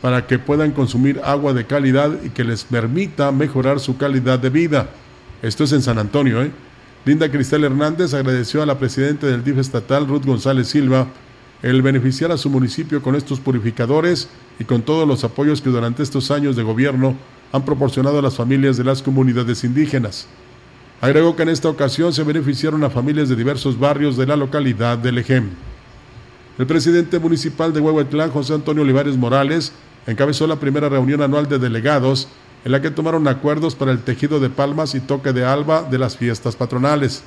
para que puedan consumir agua de calidad y que les permita mejorar su calidad de vida. Esto es en San Antonio. ¿eh? Linda Cristal Hernández agradeció a la presidenta del DIF estatal, Ruth González Silva, el beneficiar a su municipio con estos purificadores y con todos los apoyos que durante estos años de gobierno han proporcionado a las familias de las comunidades indígenas. Agregó que en esta ocasión se beneficiaron a familias de diversos barrios de la localidad de Lejem. El presidente municipal de Huehuetlán, José Antonio Olivares Morales, encabezó la primera reunión anual de delegados en la que tomaron acuerdos para el tejido de palmas y toque de alba de las fiestas patronales.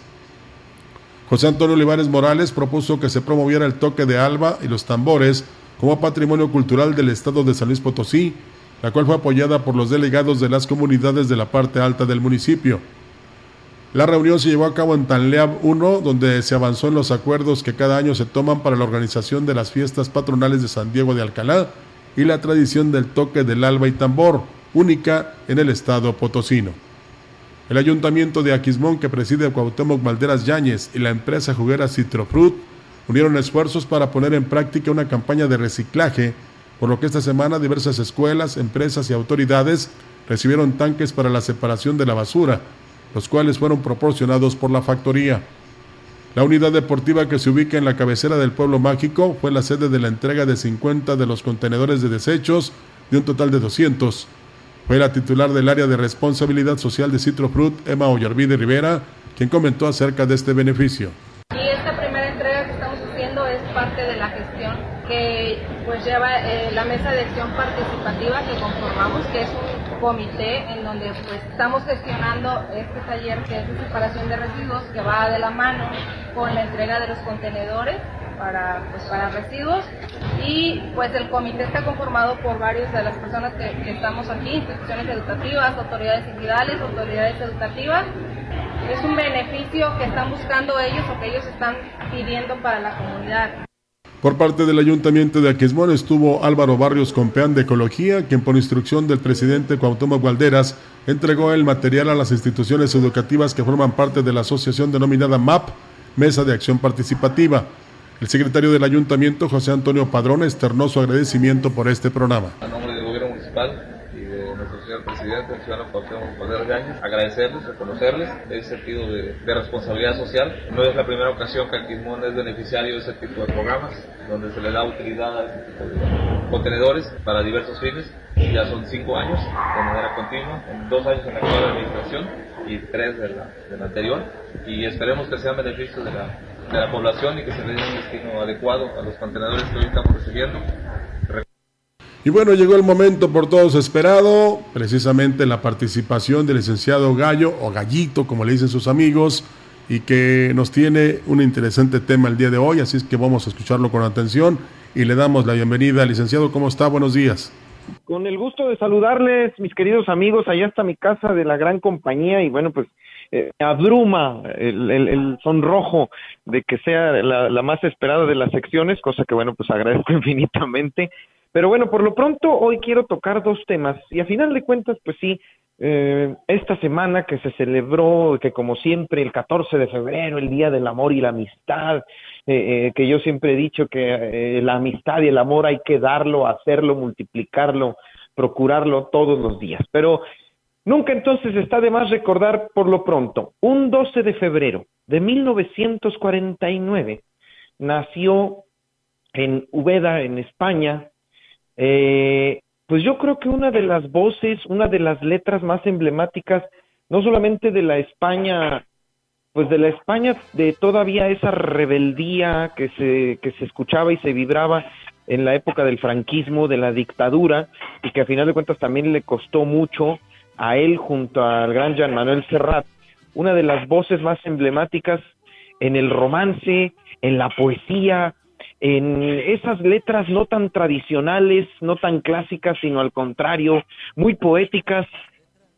José Antonio Olivares Morales propuso que se promoviera el toque de alba y los tambores como patrimonio cultural del estado de San Luis Potosí, la cual fue apoyada por los delegados de las comunidades de la parte alta del municipio. La reunión se llevó a cabo en Tanleab 1, donde se avanzó en los acuerdos que cada año se toman para la organización de las fiestas patronales de San Diego de Alcalá y la tradición del toque del alba y tambor, única en el estado potosino. El ayuntamiento de Aquismón, que preside Cuauhtémoc Valderas Yáñez, y la empresa juguera Citrofruit unieron esfuerzos para poner en práctica una campaña de reciclaje, por lo que esta semana diversas escuelas, empresas y autoridades recibieron tanques para la separación de la basura, los cuales fueron proporcionados por la factoría. La unidad deportiva que se ubica en la cabecera del pueblo mágico fue la sede de la entrega de 50 de los contenedores de desechos de un total de 200. Fue la titular del área de responsabilidad social de Citrofruit, Emma Ollarvide Rivera, quien comentó acerca de este beneficio. Y esta primera entrega que estamos haciendo es parte de la gestión que pues lleva eh, la mesa de acción participativa que conformamos, que es un comité en donde pues estamos gestionando este taller que es de separación de residuos que va de la mano con la entrega de los contenedores para, pues, para residuos y pues el comité está conformado por varias de las personas que, estamos aquí, instituciones educativas, autoridades civiles, autoridades educativas es un beneficio que están buscando ellos o que ellos están pidiendo para la comunidad. Por parte del Ayuntamiento de Aquismón estuvo Álvaro Barrios Compeán de Ecología, quien por instrucción del presidente Cuauhtémoc Valderas entregó el material a las instituciones educativas que forman parte de la asociación denominada MAP, Mesa de Acción Participativa. El secretario del Ayuntamiento, José Antonio Padrón, externó su agradecimiento por este programa. A nombre del gobierno municipal y de nuestro señor presidente, el ciudadano Cuauhtémoc Valderas Gáñez, agradecerles, reconocerles ese sentido de, responsabilidad social. No es la primera ocasión que Aquismón es beneficiario de ese tipo de programas, donde se le da utilidad a este tipo de contenedores para diversos fines. Ya son cinco años de manera continua, dos años en la actual administración y tres de la, de la anterior. Y esperemos que sean beneficios de la, de la población y que se le dé un destino adecuado a los contenedores que hoy estamos recibiendo. Y bueno, llegó el momento por todos esperado, precisamente la participación del licenciado Gallo, o Gallito, como le dicen sus amigos, y que nos tiene un interesante tema el día de hoy, así es que vamos a escucharlo con atención y le damos la bienvenida. Licenciado, ¿cómo está? Buenos días. Con el gusto de saludarles, mis queridos amigos, allá está mi casa de la gran compañía y bueno, pues eh, abruma el, el, sonrojo de que sea la, la más esperada de las secciones, cosa que bueno, pues agradezco infinitamente. Pero bueno, por lo pronto hoy quiero tocar dos temas y a final de cuentas, pues sí, eh, esta semana que se celebró, que como siempre el 14 de febrero, el Día del Amor y la Amistad, eh, eh, que yo siempre he dicho que eh, la amistad y el amor hay que darlo, hacerlo, multiplicarlo, procurarlo todos los días. Pero nunca entonces está de más recordar por lo pronto, un 12 de febrero de 1949 nació en Ubeda, en España, eh, pues yo creo que una de las voces, una de las letras más emblemáticas, no solamente de la España, pues de la España de todavía esa rebeldía que se, que se escuchaba y se vibraba en la época del franquismo, de la dictadura, y que a final de cuentas también le costó mucho a él junto al gran Jean Manuel Serrat, una de las voces más emblemáticas en el romance, en la poesía, en esas letras no tan tradicionales, no tan clásicas, sino al contrario, muy poéticas.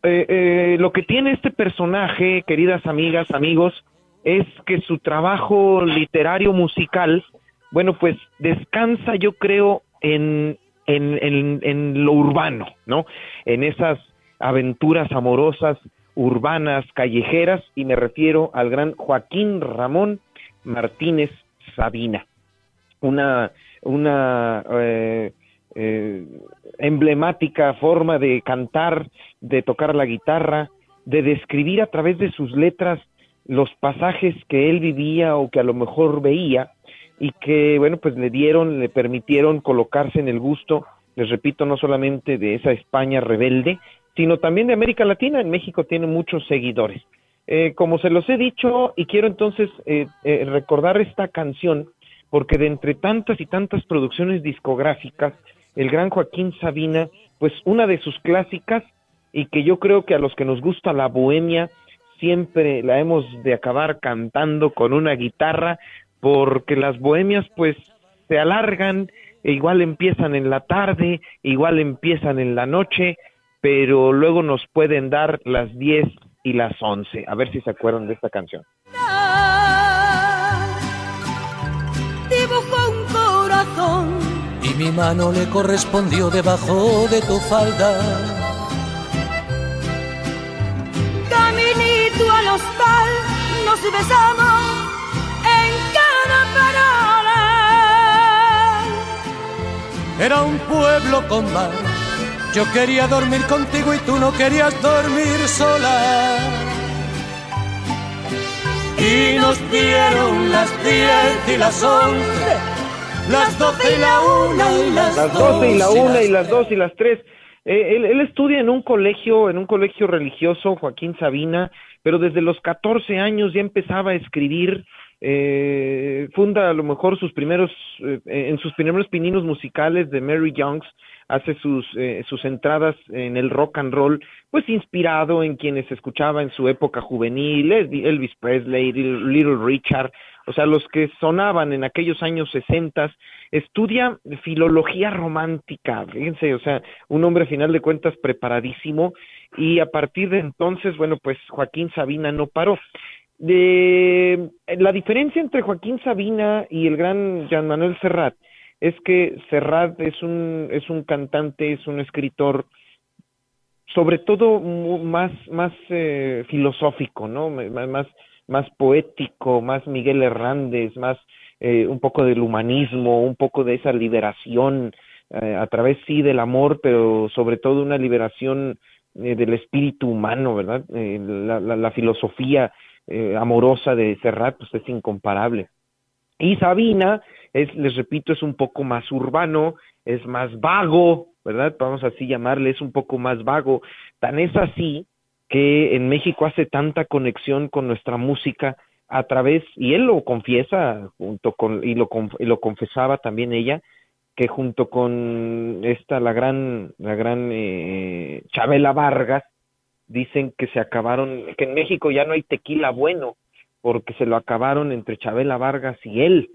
Eh, eh, lo que tiene este personaje, queridas amigas, amigos, es que su trabajo literario musical, bueno, pues descansa, yo creo, en, en, en, en lo urbano, ¿no? En esas aventuras amorosas, urbanas, callejeras, y me refiero al gran Joaquín Ramón Martínez Sabina una, una eh, eh, emblemática forma de cantar, de tocar la guitarra, de describir a través de sus letras los pasajes que él vivía o que a lo mejor veía y que, bueno, pues le dieron, le permitieron colocarse en el gusto, les repito, no solamente de esa España rebelde, sino también de América Latina. En México tiene muchos seguidores. Eh, como se los he dicho, y quiero entonces eh, eh, recordar esta canción, porque de entre tantas y tantas producciones discográficas, el gran Joaquín Sabina, pues una de sus clásicas, y que yo creo que a los que nos gusta la bohemia, siempre la hemos de acabar cantando con una guitarra, porque las bohemias pues se alargan, e igual empiezan en la tarde, igual empiezan en la noche, pero luego nos pueden dar las 10 y las 11. A ver si se acuerdan de esta canción. Dibujó mi mano le correspondió debajo de tu falda. Caminito al hostal nos besamos en cada parada. Era un pueblo con mar yo quería dormir contigo y tú no querías dormir sola. y nos dieron las diez y las once, las doce y la una y las, las doce y la una y las dos y las tres. Eh, él, él, estudia en un colegio, en un colegio religioso, Joaquín Sabina, pero desde los 14 años ya empezaba a escribir, eh, funda a lo mejor sus primeros, eh, en sus primeros pininos musicales de Mary Youngs, hace sus, eh, sus entradas en el rock and roll, pues inspirado en quienes escuchaba en su época juvenil, Elvis Presley, Little Richard, o sea, los que sonaban en aquellos años sesentas, estudia filología romántica, fíjense, o sea, un hombre a final de cuentas preparadísimo, y a partir de entonces, bueno, pues Joaquín Sabina no paró. De, la diferencia entre Joaquín Sabina y el gran Jean Manuel Serrat es que Serrat es un, es un cantante, es un escritor, sobre todo más, más eh, filosófico, ¿no? Más, más poético, más Miguel Hernández, más eh, un poco del humanismo, un poco de esa liberación eh, a través sí del amor, pero sobre todo una liberación eh, del espíritu humano, ¿verdad? Eh, la, filosofía amorosa de Serrat pues es incomparable. Y Sabina, es, les repito, es un poco más urbano, es más vago, ¿verdad? Vamos así llamarle, es un poco más vago. Tan es así que en México hace tanta conexión con nuestra música a través, y él lo confiesa junto con, y lo, lo confesaba también ella, que junto con esta la gran la gran eh, Chabela Vargas dicen que se acabaron que en México ya no hay tequila bueno porque se lo acabaron entre Chabela Vargas y él.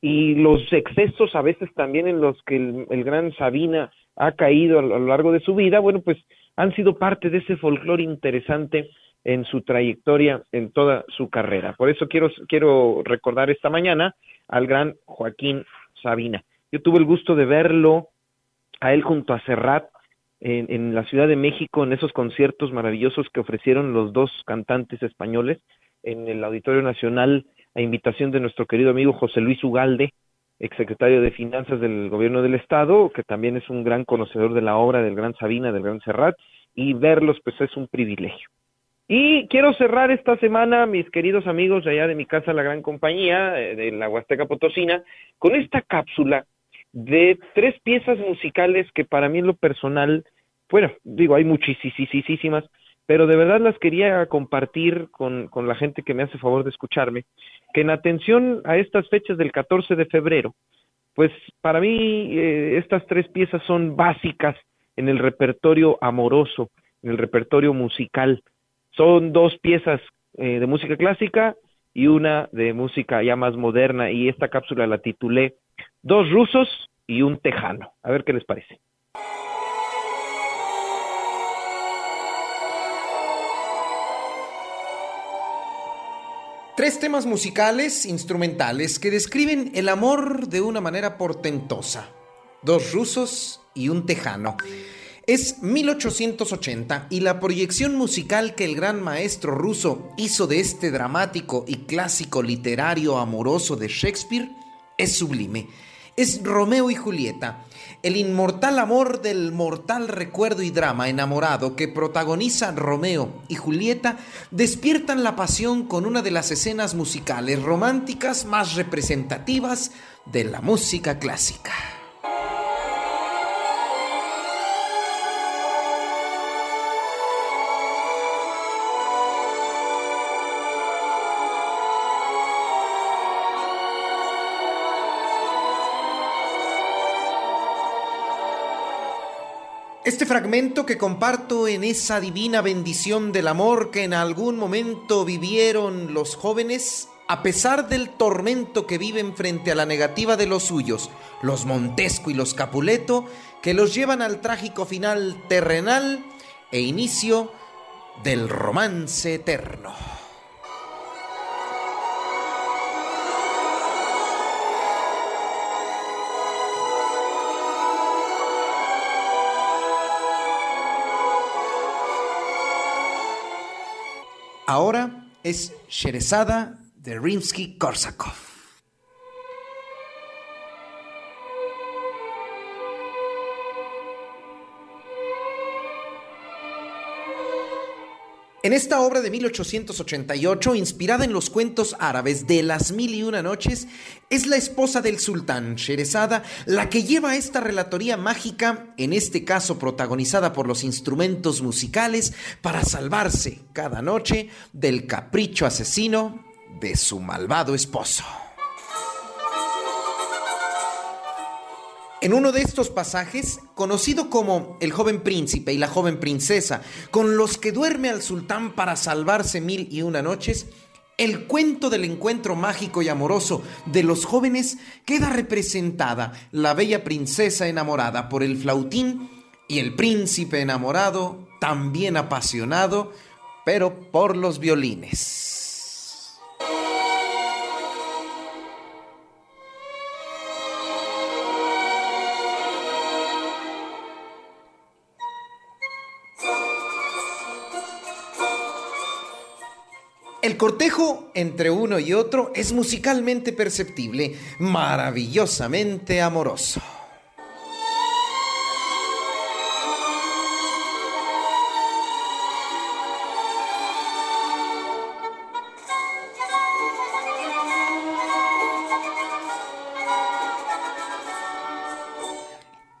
Y los excesos a veces también en los que el gran Sabina ha caído a lo largo de su vida bueno pues han sido parte de ese folclore interesante en su trayectoria en toda su carrera. Por eso quiero quiero recordar esta mañana al gran Joaquín Sabina. Yo tuve el gusto de verlo a él junto a Serrat en, en, la Ciudad de México en esos conciertos maravillosos que ofrecieron los dos cantantes españoles en el Auditorio Nacional a invitación de nuestro querido amigo José Luis Ugalde, exsecretario de Finanzas del Gobierno del Estado, que también es un gran conocedor de la obra del gran Sabina, del gran Serrat, y verlos pues es un privilegio. Y quiero cerrar esta semana, mis queridos amigos de allá de mi casa, la gran compañía, de la Huasteca Potosina, con esta cápsula de tres piezas musicales que para mí en lo personal, bueno, digo, hay muchísimas, pero de verdad las quería compartir con, con la gente que me hace favor de escucharme, que en atención a estas fechas del 14 de febrero, pues para mí eh, estas tres piezas son básicas en el repertorio amoroso, en el repertorio musical. Son dos piezas eh, de música clásica y una de música ya más moderna y esta cápsula la titulé Dos rusos y un tejano. A ver qué les parece. Tres temas musicales, instrumentales, que describen el amor de una manera portentosa. Dos rusos y un tejano. Es 1880 y la proyección musical que el gran maestro ruso hizo de este dramático y clásico literario amoroso de Shakespeare es sublime. Es Romeo y Julieta, el inmortal amor del mortal recuerdo y drama enamorado que protagonizan Romeo y Julieta despiertan la pasión con una de las escenas musicales románticas más representativas de la música clásica. Este fragmento que comparto en esa divina bendición del amor que en algún momento vivieron los jóvenes, a pesar del tormento que viven frente a la negativa de los suyos, los Montesco y los Capuleto, que los llevan al trágico final terrenal e inicio del romance eterno. Ahora es Sherezada de Rimsky-Korsakov. En esta obra de 1888, inspirada en los cuentos árabes de las mil y una noches, es la esposa del sultán, Sherezada, la que lleva esta relatoría mágica, en este caso protagonizada por los instrumentos musicales, para salvarse cada noche del capricho asesino de su malvado esposo. En uno de estos pasajes, conocido como el joven príncipe y la joven princesa, con los que duerme al sultán para salvarse mil y una noches, el cuento del encuentro mágico y amoroso de los jóvenes queda representada la bella princesa enamorada por el flautín y el príncipe enamorado, también apasionado, pero por los violines. El cortejo entre uno y otro es musicalmente perceptible, maravillosamente amoroso.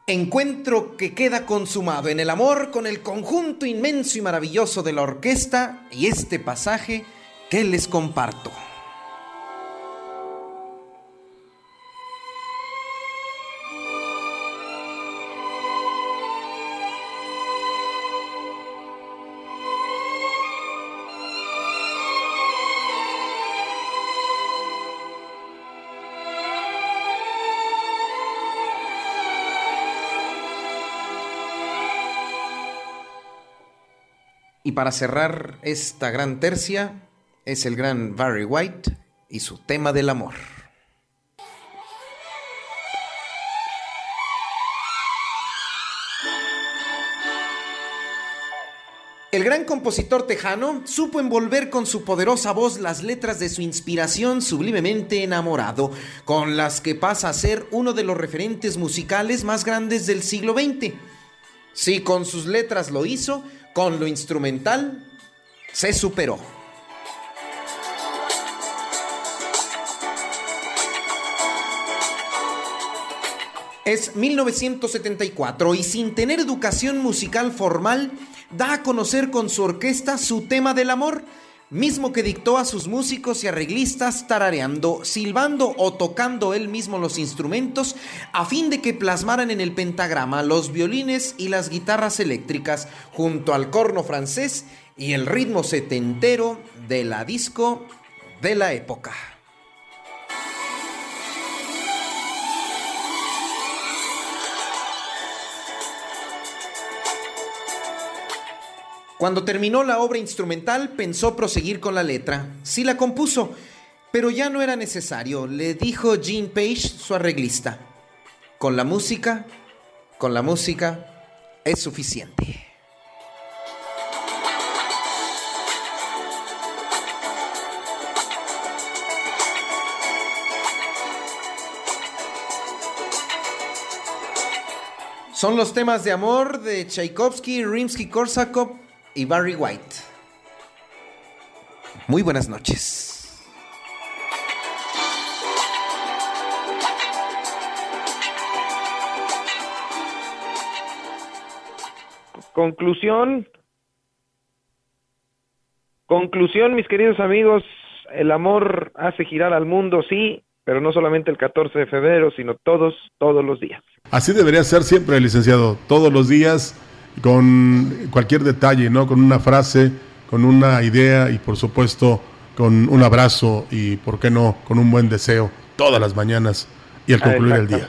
Encuentro que queda consumado en el amor con el conjunto inmenso y maravilloso de la orquesta y este pasaje ¿Qué les comparto? Y para cerrar esta gran tercia, es el gran Barry White y su tema del amor. El gran compositor tejano supo envolver con su poderosa voz las letras de su inspiración sublimemente enamorado, con las que pasa a ser uno de los referentes musicales más grandes del siglo XX. Si con sus letras lo hizo, con lo instrumental se superó. Es 1974 y sin tener educación musical formal, da a conocer con su orquesta su tema del amor, mismo que dictó a sus músicos y arreglistas tarareando, silbando o tocando él mismo los instrumentos a fin de que plasmaran en el pentagrama los violines y las guitarras eléctricas junto al corno francés y el ritmo setentero de la disco de la época. Cuando terminó la obra instrumental, pensó proseguir con la letra. Sí la compuso, pero ya no era necesario, le dijo Gene Page, su arreglista. Con la música, con la música es suficiente. Son los temas de amor de Tchaikovsky, Rimsky-Korsakov y Barry White. Muy buenas noches. Conclusión. Conclusión, mis queridos amigos, el amor hace girar al mundo, sí, pero no solamente el 14 de febrero, sino todos, todos los días. Así debería ser siempre, licenciado, todos los días con cualquier detalle, ¿no? Con una frase, con una idea y por supuesto con un abrazo y, ¿por qué no?, con un buen deseo todas las mañanas y al concluir el día.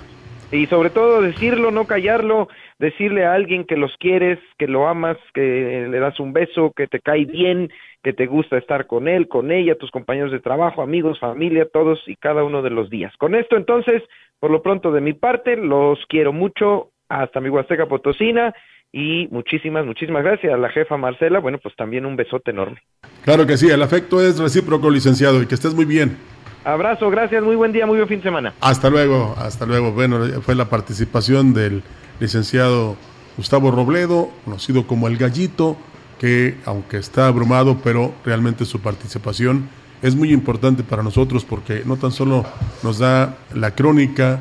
Y sobre todo decirlo, no callarlo, decirle a alguien que los quieres, que lo amas, que le das un beso, que te cae bien, que te gusta estar con él, con ella, tus compañeros de trabajo, amigos, familia, todos y cada uno de los días. Con esto entonces, por lo pronto de mi parte, los quiero mucho, hasta mi Huasteca Potosina y muchísimas, muchísimas gracias a la jefa Marcela. Bueno, pues también un besote enorme. Claro que sí, el afecto es recíproco, licenciado, y que estés muy bien. Abrazo, gracias, muy buen día, muy buen fin de semana. Hasta luego, hasta luego. Bueno, fue la participación del licenciado Gustavo Robledo, conocido como El Gallito, que aunque está abrumado, pero realmente su participación es muy importante para nosotros porque no tan solo nos da la crónica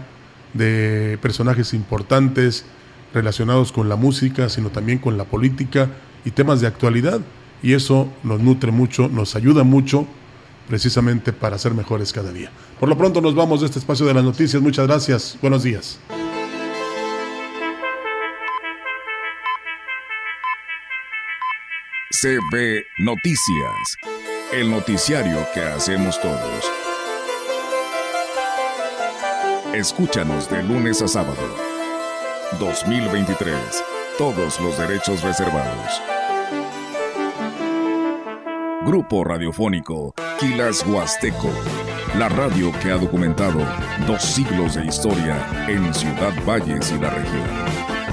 de personajes importantes relacionados con la música, sino también con la política y temas de actualidad. Y eso nos nutre mucho, nos ayuda mucho precisamente para ser mejores cada día. Por lo pronto nos vamos de este espacio de las noticias. Muchas gracias. Buenos días. CB Noticias, el noticiario que hacemos todos. Escúchanos de lunes a sábado. 2023. Todos los derechos reservados. Grupo Radiofónico Quilas Huasteco. La radio que ha documentado dos siglos de historia en Ciudad Valles y la región.